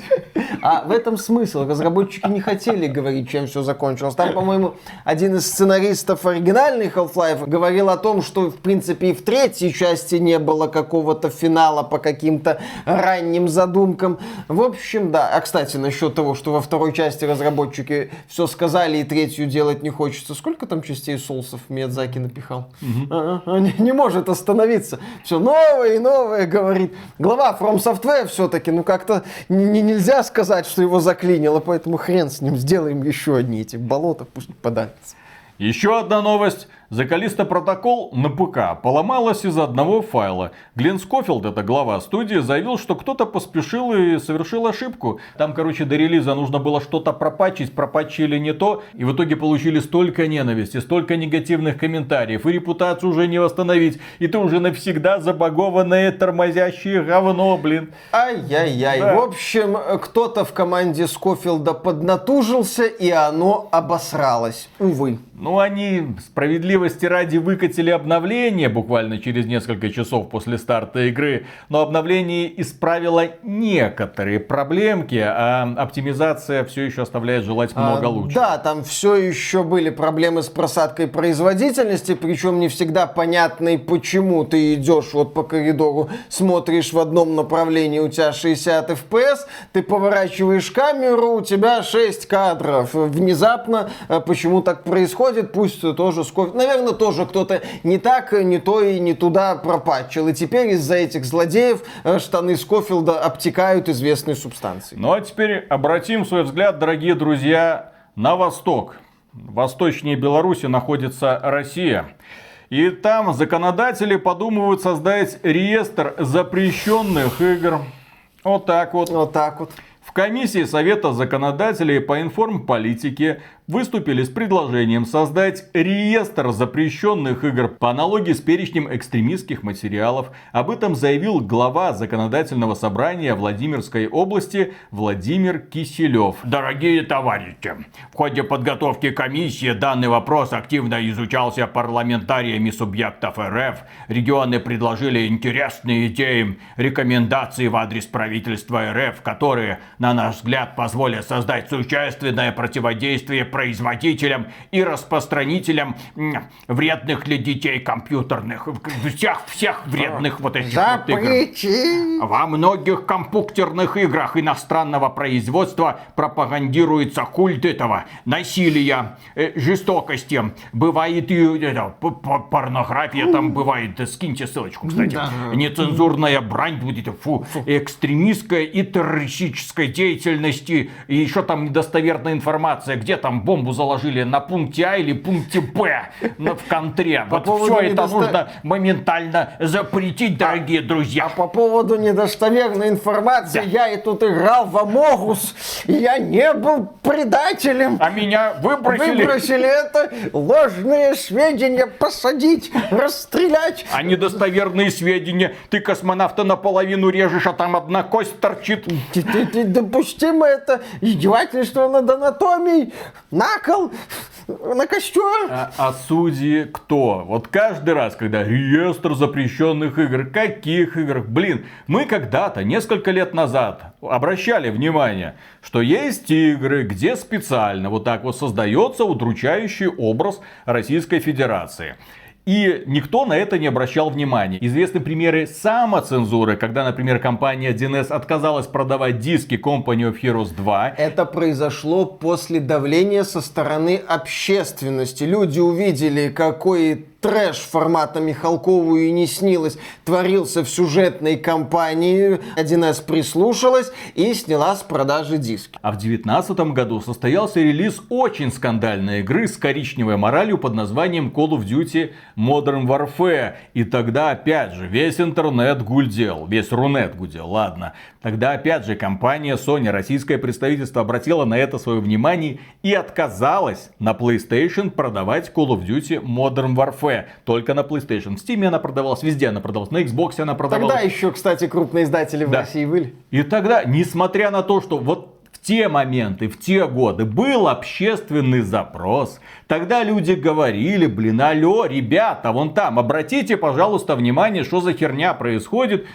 А в этом смысл. Разработчики не хотели говорить, чем все закончилось. Там, по-моему, один из сценаристов оригинальной Half-Life говорил о том, что, в принципе, и в третьей части не было какого-то финала по каким-то ранним задумкам. В общем, да. А, кстати, насчет того, что во второй части разработчики все сказали и третью делать не хочется. Сколько там частей Соусов Миядзаки напихал? А, а, Не, не может остановиться. Все новое и новое говорит. Глава From Software все-таки, ну как-то не- не- нельзя сказать, что его заклинило, поэтому хрен с ним, сделаем еще одни эти болота, пусть подавятся. Еще одна новость. Закалиста протокол на ПК поломалась из-за одного файла. Глен Скофилд, это глава студии, заявил, что кто-то поспешил и совершил ошибку. Там, короче, до релиза нужно было что-то пропатчить, пропатчили не то, и в итоге получили столько ненависти, столько негативных комментариев, и репутацию уже не восстановить, и ты уже навсегда забагованное тормозящее говно, блин. Ай-яй-яй. Да. В общем, кто-то в команде Скофилда поднатужился, и оно обосралось. Увы. Ну, они справедливости ради выкатили обновление буквально через несколько часов после старта игры, но обновление исправило некоторые проблемки, а оптимизация все еще оставляет желать много А, лучше. Да, там все еще были проблемы с просадкой производительности, причем не всегда понятно и почему ты идешь вот по коридору, смотришь в одном направлении, у тебя 60 FPS, ты поворачиваешь камеру, у тебя 6 кадров. Внезапно, э, почему так происходит, пусть тоже сколько... Наверное, тоже кто-то не так, не то и не туда пропатчил. И теперь из-за этих злодеев э, штаны Скофилда обтекают известной субстанцией. Ну а теперь обратим свой взгляд, дорогие друзья, на восток. Восточнее Беларуси находится Россия. И там законодатели подумывают создать реестр запрещенных игр. Вот так вот. Вот так вот. В комиссии Совета законодателей по информполитике выступили с предложением создать реестр запрещенных игр по аналогии с перечнем экстремистских материалов. Об этом заявил глава законодательного собрания Владимирской области Владимир Киселев. Дорогие товарищи, в ходе подготовки комиссии данный вопрос активно изучался парламентариями субъектов РФ. Регионы предложили интересные идеи, рекомендации в адрес правительства РФ, которые, на наш взгляд, позволят создать существенное противодействие производителям и распространителям вредных для детей компьютерных, всех, всех вредных вот этих вот игр. Во многих компьютерных играх иностранного производства пропагандируется культ этого насилия, э, жестокости. Бывает и это, порнография там бывает. Скиньте ссылочку, кстати. Да. Нецензурная брань будет, фу, экстремистская и террористическая деятельность. И еще там недостоверная информация, где там бомбу заложили на пункте А или пункте Б в контре. По вот все это нужно моментально запретить, дорогие а, друзья. А по поводу недостоверной информации, да. я и тут играл в Амогус, я не был предателем. А меня выбросили. Выбросили это ложные сведения посадить, расстрелять. А недостоверные сведения, ты космонавта наполовину режешь, а там одна кость торчит. Допустимо это издевательство над анатомией на кол, на костер. А, а судьи кто? Вот каждый раз, когда реестр запрещенных игр, каких игр? Блин, мы когда-то, несколько лет назад, обращали внимание, что есть игры, где специально вот так вот создается удручающий образ Российской Федерации. И никто на это не обращал внимания. Известны примеры самоцензуры, когда, например, компания 1С отказалась продавать диски Company of Heroes 2. Это произошло после давления со стороны общественности. Люди увидели, какой трэш формата Михалкову и не снилось творился в сюжетной кампании. 1С прислушалась и сняла с продажи диски. А в 2019 году состоялся релиз очень скандальной игры с коричневой моралью под названием Call of Duty Modern Warfare. И тогда опять же весь интернет гудел, весь Рунет гудел, ладно. Тогда опять же компания Sony, российское представительство, обратила на это свое внимание и отказалась на PlayStation продавать Call of Duty Modern Warfare. Только на PlayStation. В Steam она продавалась, везде она продавалась, на Xbox она продавалась. Тогда еще, кстати, крупные издатели в да. России были. И тогда, несмотря на то, что вот в те моменты, в те годы был общественный запрос. Тогда люди говорили, блин, алло, ребята, вон там, обратите, пожалуйста, внимание, что за херня происходит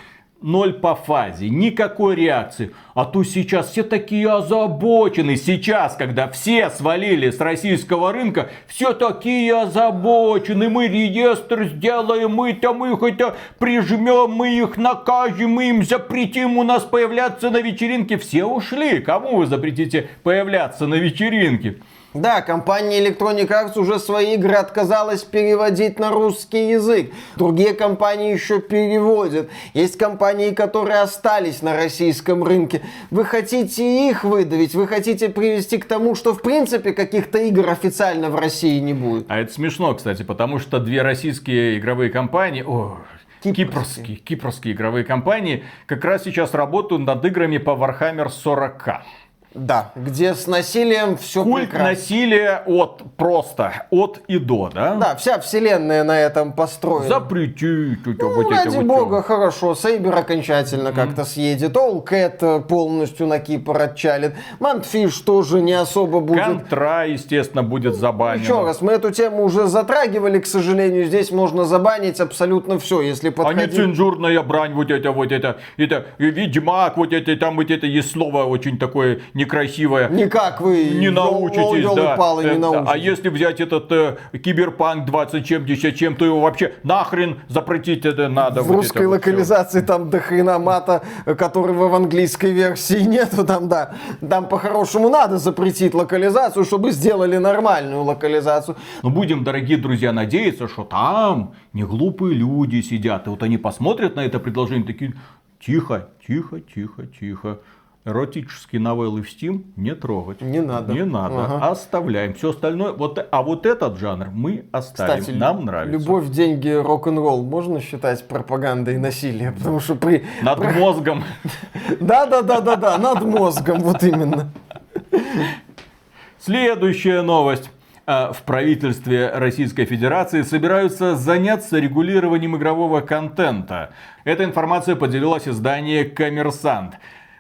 ноль по фазе, никакой реакции. А то сейчас все такие озабочены. Сейчас, когда все свалили с российского рынка, все такие озабочены. Мы реестр сделаем, мы там их это прижмем, мы их накажем, мы им запретим у нас появляться на вечеринке. Все ушли. Кому вы запретите появляться на вечеринке? Да, компания Electronic Arts уже свои игры отказалась переводить на русский язык. Другие компании еще переводят. Есть компании, которые остались на российском рынке. Вы хотите их выдавить, вы хотите привести к тому, что в принципе каких-то игр официально в России не будет. А это смешно, кстати, потому что две российские игровые компании... О, Кипрские. кипрские, кипрские игровые компании как раз сейчас работают над играми по Warhammer 40. Да, где с насилием все Культ прекрасно. насилия от просто, от и до, да? Да, вся вселенная на этом построена. Запретить. Ну, вот ради бога, все. хорошо. Сейбер окончательно mm. как-то съедет. Олкэт э, полностью на Кипр отчалит. Мантфиш тоже не особо будет. Контра, естественно, будет забанен. Еще раз, мы эту тему уже затрагивали, к сожалению. Здесь можно забанить абсолютно все, если подходить... А нецензурная брань, вот это, вот это, это, Ведьмак, вот это, там вот это есть слово очень такое не некрасивая. Никак вы не научитесь, да. Палы не научитесь. А если взять этот э, Киберпанк 20 чем 10 чем, то его вообще нахрен запретить это надо. В вот русской локализации вот там до хрена мата, которого в английской версии *laughs* нету, там да. Там по-хорошему надо запретить локализацию, чтобы сделали нормальную локализацию. Но будем, дорогие друзья, надеяться, что там не глупые люди сидят. И вот они посмотрят на это предложение, такие, тихо, тихо, тихо, тихо эротические новеллы в Steam не трогать. Не надо. Не надо. Ага. Оставляем. Все остальное. Вот, а вот этот жанр мы оставим. Кстати, Нам нравится. любовь, деньги, рок-н-ролл можно считать пропагандой насилия? Потому что при... Над мозгом. Да-да-да-да-да, над мозгом, вот именно. Следующая новость. А, В правительстве Российской Федерации собираются заняться регулированием игрового контента. Эта информация поделилась издание «Коммерсант».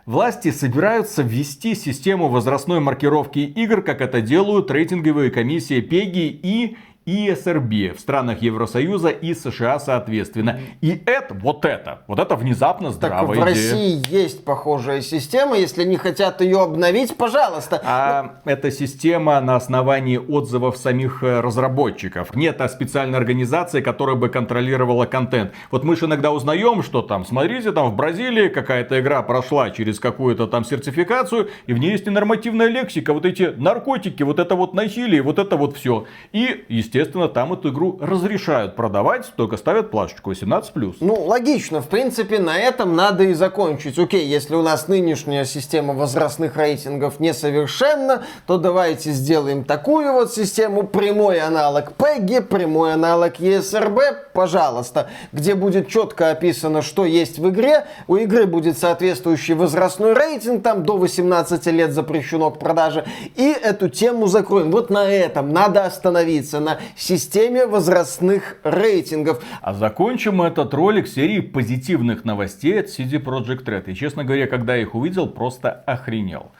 Власти собираются ввести систему возрастной маркировки игр, как это делают рейтинговые комиссии PEGI и ESRB в странах Евросоюза и США соответственно. И это, вот это, вот это внезапно Так здравая в идея. России есть похожая система, если не хотят ее обновить, пожалуйста. А эта система на основании отзывов самих э, разработчиков. Нет а специальной организации, которая бы контролировала контент. Вот мы же иногда узнаем, что там, смотрите, там в Бразилии какая-то игра прошла через какую-то там сертификацию, и в ней есть ненормативная лексика, вот эти наркотики, вот это вот насилие, вот это вот все. И, естественно, там эту игру разрешают продавать, только ставят плашечку 18+. Ну, логично. В принципе, на этом надо и закончить. Окей, если у нас нынешняя система возрастных рейтингов несовершенна, то давайте сделаем такую вот систему. Прямой аналог PEGI, прямой аналог ESRB, пожалуйста. Где будет четко описано, что есть в игре. У игры будет соответствующий возрастной рейтинг, там до 18 лет запрещено к продаже. И эту тему закроем. Вот на этом надо остановиться, на системе возрастных рейтингов. А закончим этот ролик серией позитивных новостей от CD Projekt Red. И, честно говоря, когда я их увидел, просто охренел.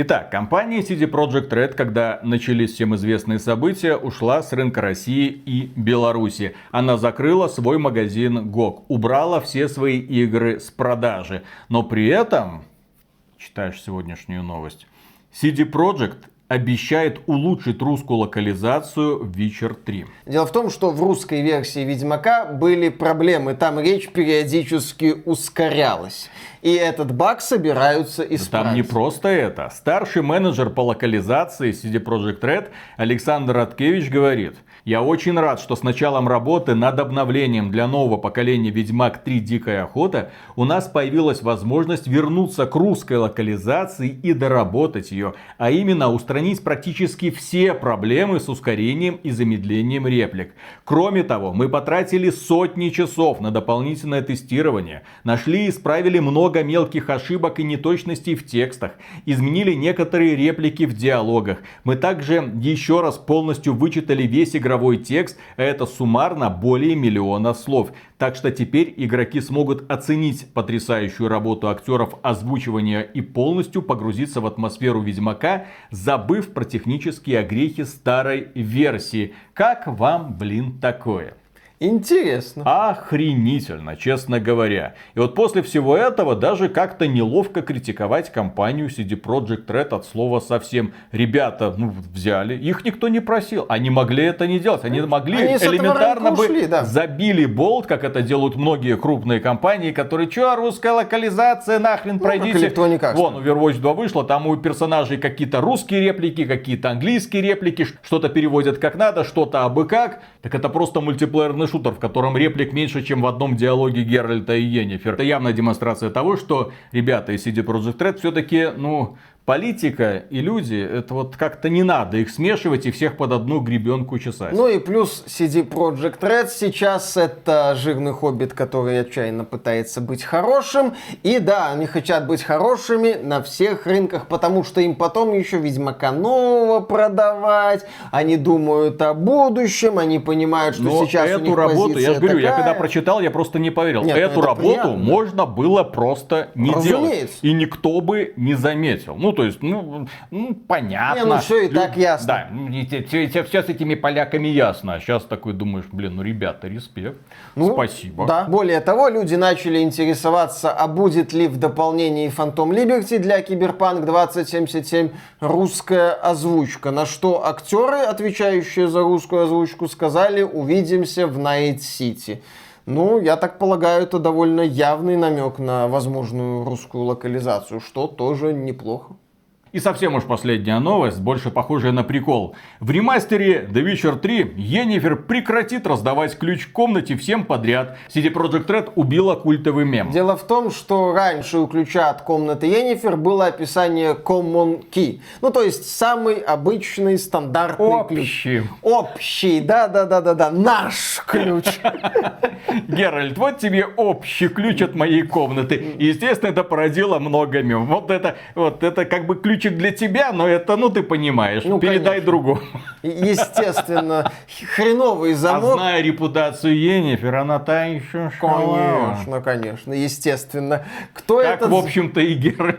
Итак, компания CD Projekt Red, когда начались всем известные события, ушла с рынка России и Беларуси. Она закрыла свой магазин GOG, убрала все свои игры с продажи. Но при этом, читаешь сегодняшнюю новость, CD Projekt обещает улучшить русскую локализацию Witcher 3. Дело в том, что в русской версии Ведьмака были проблемы. Там речь периодически ускорялась. И этот баг собираются исправить. Там не просто это. Старший менеджер по локализации CD Projekt Red Александр Раткевич говорит, я очень рад, что с началом работы над обновлением для нового поколения Ведьмак 3 Дикая Охота у нас появилась возможность вернуться к русской локализации и доработать ее, а именно устранить практически все проблемы с ускорением и замедлением реплик. Кроме того, мы потратили сотни часов на дополнительное тестирование, нашли и исправили много мелких ошибок и неточностей в текстах, изменили некоторые реплики в диалогах. Мы также еще раз полностью вычитали весь игровой текст, а это суммарно более миллиона слов. Так что теперь игроки смогут оценить потрясающую работу актеров озвучивания и полностью погрузиться в атмосферу Ведьмака, забыв про технические огрехи старой версии. Как вам, блин, такое? Интересно. Охренительно, честно говоря. И вот после всего этого даже как-то неловко критиковать компанию CD Projekt Red от слова совсем. Ребята, ну, взяли, их никто не просил. Они могли это не делать. Они могли Они элементарно бы ушли, да. забили болт, как это делают многие крупные компании, которые, что, русская локализация, нахрен пройдите. как. Вон, Overwatch 2 вышло, там у персонажей какие-то русские реплики, какие-то английские реплики, что-то переводят как надо, что-то абы как. Так это просто мультиплеерный шутер, в котором реплик меньше, чем в одном диалоге Геральта и Йеннифер. Это явная демонстрация того, что ребята из CD Projekt Red все-таки, ну, политика и люди, это вот как-то не надо их смешивать и всех под одну гребенку чесать. Ну и плюс CD Projekt Red сейчас это жирный хоббит, который отчаянно пытается быть хорошим. И да, они хотят быть хорошими на всех рынках, потому что им потом еще Ведьмака нового продавать. Они думают о будущем, они понимают, что Но сейчас у эту них работу, я же говорю, я такая. когда прочитал, я просто не поверил. Нет, ну эту работу приятно. можно было просто не делать. Разумеется. И никто бы не заметил. Ну, то есть, ну, ну понятно. Не, ну всё и Лю- так ясно. Да, все, с этими поляками ясно. А сейчас такой думаешь, блин, ну, ребята, респект. Ну, Спасибо. Да. Более того, люди начали интересоваться, а будет ли в дополнении Phantom Liberty для Cyberpunk 2077 русская озвучка. На что актеры, отвечающие за русскую озвучку, сказали, увидимся в Night City. Ну, я так полагаю, это довольно явный намек на возможную русскую локализацию, что тоже неплохо. И совсем уж последняя новость, больше похожая на прикол. В ремастере The Witcher 3 Енифер прекратит раздавать ключ в комнате всем подряд. CD Projekt Red убила культовый мем. Дело в том, что раньше у ключа от комнаты Енифер было описание Common Key. Ну, то есть самый обычный стандартный ключ. Общий. Общий, да-да-да-да-да, наш ключ. *laughs* Геральт, вот тебе общий ключ от моей комнаты. Естественно, это породило много мем. Вот это, вот это как бы ключик для тебя, но это, ну ты понимаешь, Ну, передай конечно. другому. Естественно, хреновый А замок. зная репутацию Енифер, она та еще шалава. Конечно, конечно, естественно. Кто Как, этот... в общем-то, и Геральт.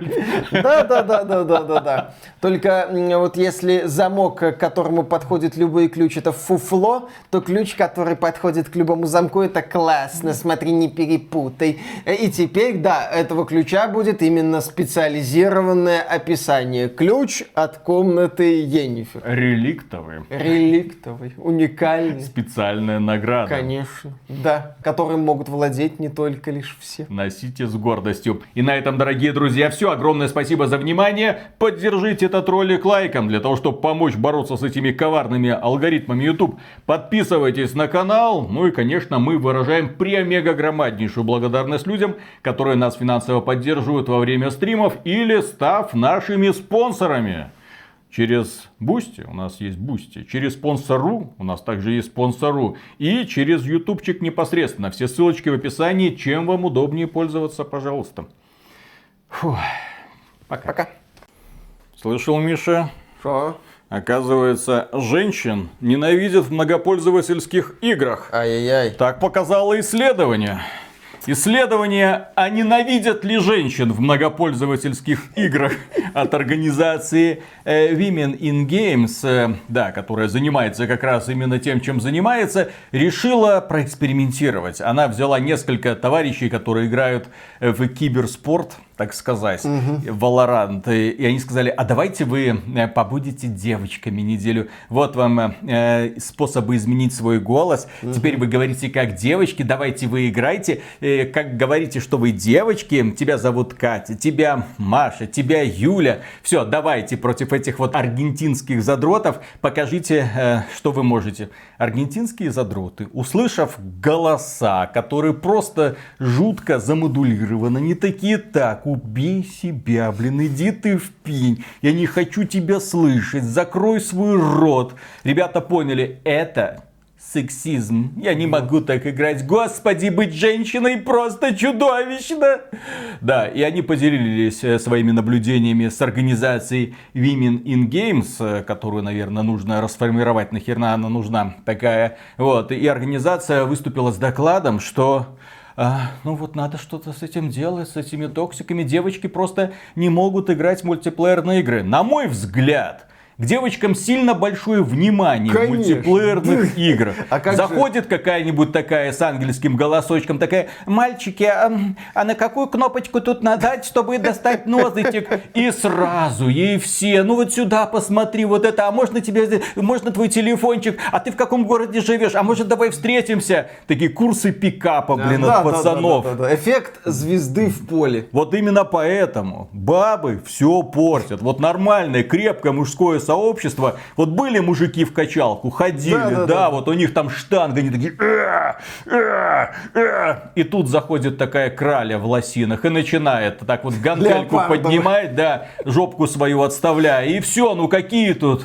Да, да, да, да, да, да, да. Только вот если замок, к которому подходит любой ключ, это фуфло, то ключ, который подходит к любому замку, это классно. Смотри, не перепутай. Э, И теперь, да, этого ключа будет именно специализированное описание. Ключ от комнаты Енифер. Реликтовый. Реликтовый, уникальный. Специальная награда. Конечно, да, которым могут владеть не только лишь все. Носите с гордостью. И на этом, дорогие друзья, все. Огромное спасибо за внимание. Поддержите этот ролик лайком, для того, чтобы помочь бороться с этими коварными алгоритмами YouTube. Подписывайтесь на канал. Ну и, конечно, мы выражаем премега громаднейшую благодарность людям, которые нас финансово поддерживают во время стримов или став нашими спонсорами. Через Boosty, у нас есть Boosty, через Sponsr, у нас также есть Sponsr, и через ютубчик непосредственно. Все ссылочки в описании, чем вам удобнее пользоваться, пожалуйста. Фух. Пока. Пока. Слышал, Миша? Что? Оказывается, женщин ненавидят в многопользовательских играх. Ай-яй-яй. Так показало исследование. Исследование, а ненавидят ли женщин в многопользовательских играх от организации э, Women in Games, э, да, которая занимается как раз именно тем, чем занимается, решила проэкспериментировать. Она взяла несколько товарищей, которые играют э, в киберспорт, так сказать, Valorant, и они сказали, а давайте вы э, побудете девочками неделю. Вот вам э, э, способы изменить свой голос. Теперь вы говорите как девочки, давайте вы играйте. Э, как говорите, что вы девочки, тебя зовут Катя, тебя Маша, тебя Юля. Все, давайте против этих вот аргентинских задротов покажите, э, что вы можете. Аргентинские задроты, услышав голоса, которые просто жутко замодулированы, не такие так, убей себя, блин, иди ты в пень, я не хочу тебя слышать, закрой свой рот. Ребята поняли, это сексизм. Я не могу так играть. Господи, быть женщиной просто чудовищно. Да, и они поделились э, своими наблюдениями с организацией Women in Games, э, которую, наверное, нужно расформировать. Нахерна она нужна такая. Вот. И организация выступила с докладом, что а, ну вот надо что-то с этим делать, с этими токсиками. Девочки просто не могут играть в мультиплеерные игры. На мой взгляд, к девочкам сильно большое внимание в Конечно. мультиплеерных играх. А как же- Заходит какая-нибудь такая с ангельским голосочком, такая, мальчики, а, а на какую кнопочку тут нажать, чтобы достать нозытик? И сразу ей все, ну вот сюда посмотри, вот это, а можно тебе, можно твой телефончик, а ты в каком городе живешь, а может давай встретимся? Такие курсы пикапа, блин, Да, от да, да, пацанов. да, да, да. Эффект звезды в поле. Вот именно поэтому бабы все портят. Вот нормальное, крепкое мужское сообщество. Вот были мужики в качалку, ходили, Да, да, да, да. вот у них там штанга, они такие... «Э, э, э». И тут заходит такая краля в лосинах и начинает так вот гантельку Леопардовых. поднимать, да, жопку свою отставляя. И все, ну какие тут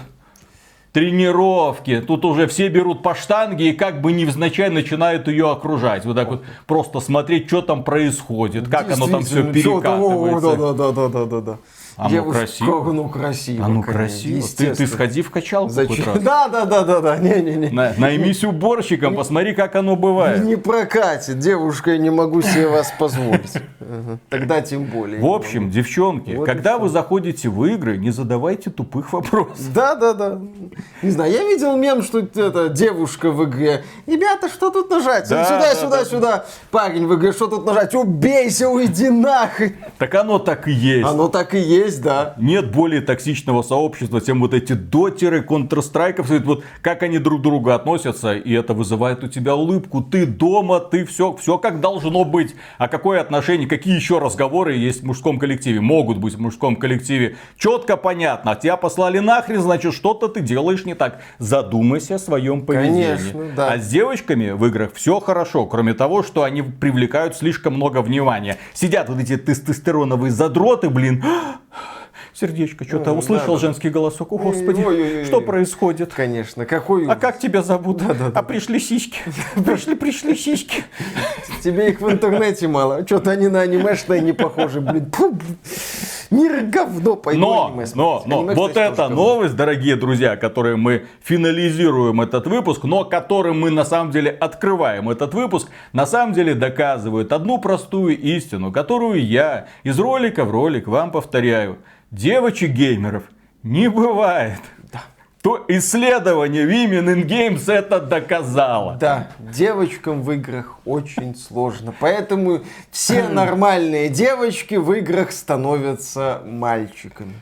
тренировки. Тут уже все берут по штанге и как бы невзначай начинают ее окружать. Вот так вот просто смотреть, что там происходит, как оно там все перекатывается. Да, да, да, да, да, да. А ну красиво. Ну красиво. А ну красиво. Ты, ты сходи в качалку хоть Зачем? раз. Да, да, да, да, да. Не-не-не. На- Наймись уборщиком, посмотри, как оно бывает. Не прокатит, девушка, я не могу себе вас позволить. Тогда тем более. В общем, девчонки, Вот когда вы заходите в игры, не задавайте тупых вопросов. Да, да, да. Не знаю, я видел мем, что это девушка в игре. Ребята, что тут нажать? Да, сюда, да, сюда, да. сюда. Парень в игре, что тут нажать? Убейся, уйди нахрен. Так оно так и есть. Оно так и есть. Есть, да. Нет более токсичного сообщества, чем вот эти дотеры, контрстрайков, вот как они друг к другу относятся, и это вызывает у тебя улыбку. Ты дома, ты все, все как должно быть. А какое отношение, какие еще разговоры есть в мужском коллективе? Могут быть в мужском коллективе. Четко понятно. Тебя послали нахрен, значит, что-то ты делаешь не так. Задумайся о своем поведении. Конечно, да. А с девочками в играх все хорошо, кроме того, что они привлекают слишком много внимания. Сидят вот эти тестостероновые задроты, блин. Сердечко, что-то Ой, услышал да, да. женский голосок. О, господи, Ой-ой-ой. что происходит? Конечно, какой А как тебя зовут? А пришли сиськи. *laughs* Пришли, пришли сиськи. Тебе их в интернете мало. Что-то они на анимешные не похожи, блин. Мир говно, пойду Но, аниме но, но, Аниме, вот эта новость, дорогие друзья, которой мы финализируем этот выпуск, но которым мы на самом деле открываем этот выпуск, на самом деле доказывает одну простую истину, которую я из ролика в ролик вам повторяю. Девочек-геймеров не бывает. То исследование Women in Games это доказало. Да, девочкам в играх очень сложно. Поэтому все *clears throat* нормальные девочки в играх становятся мальчиками.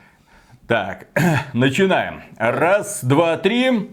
Так, *clears throat* начинаем. Раз, два, три.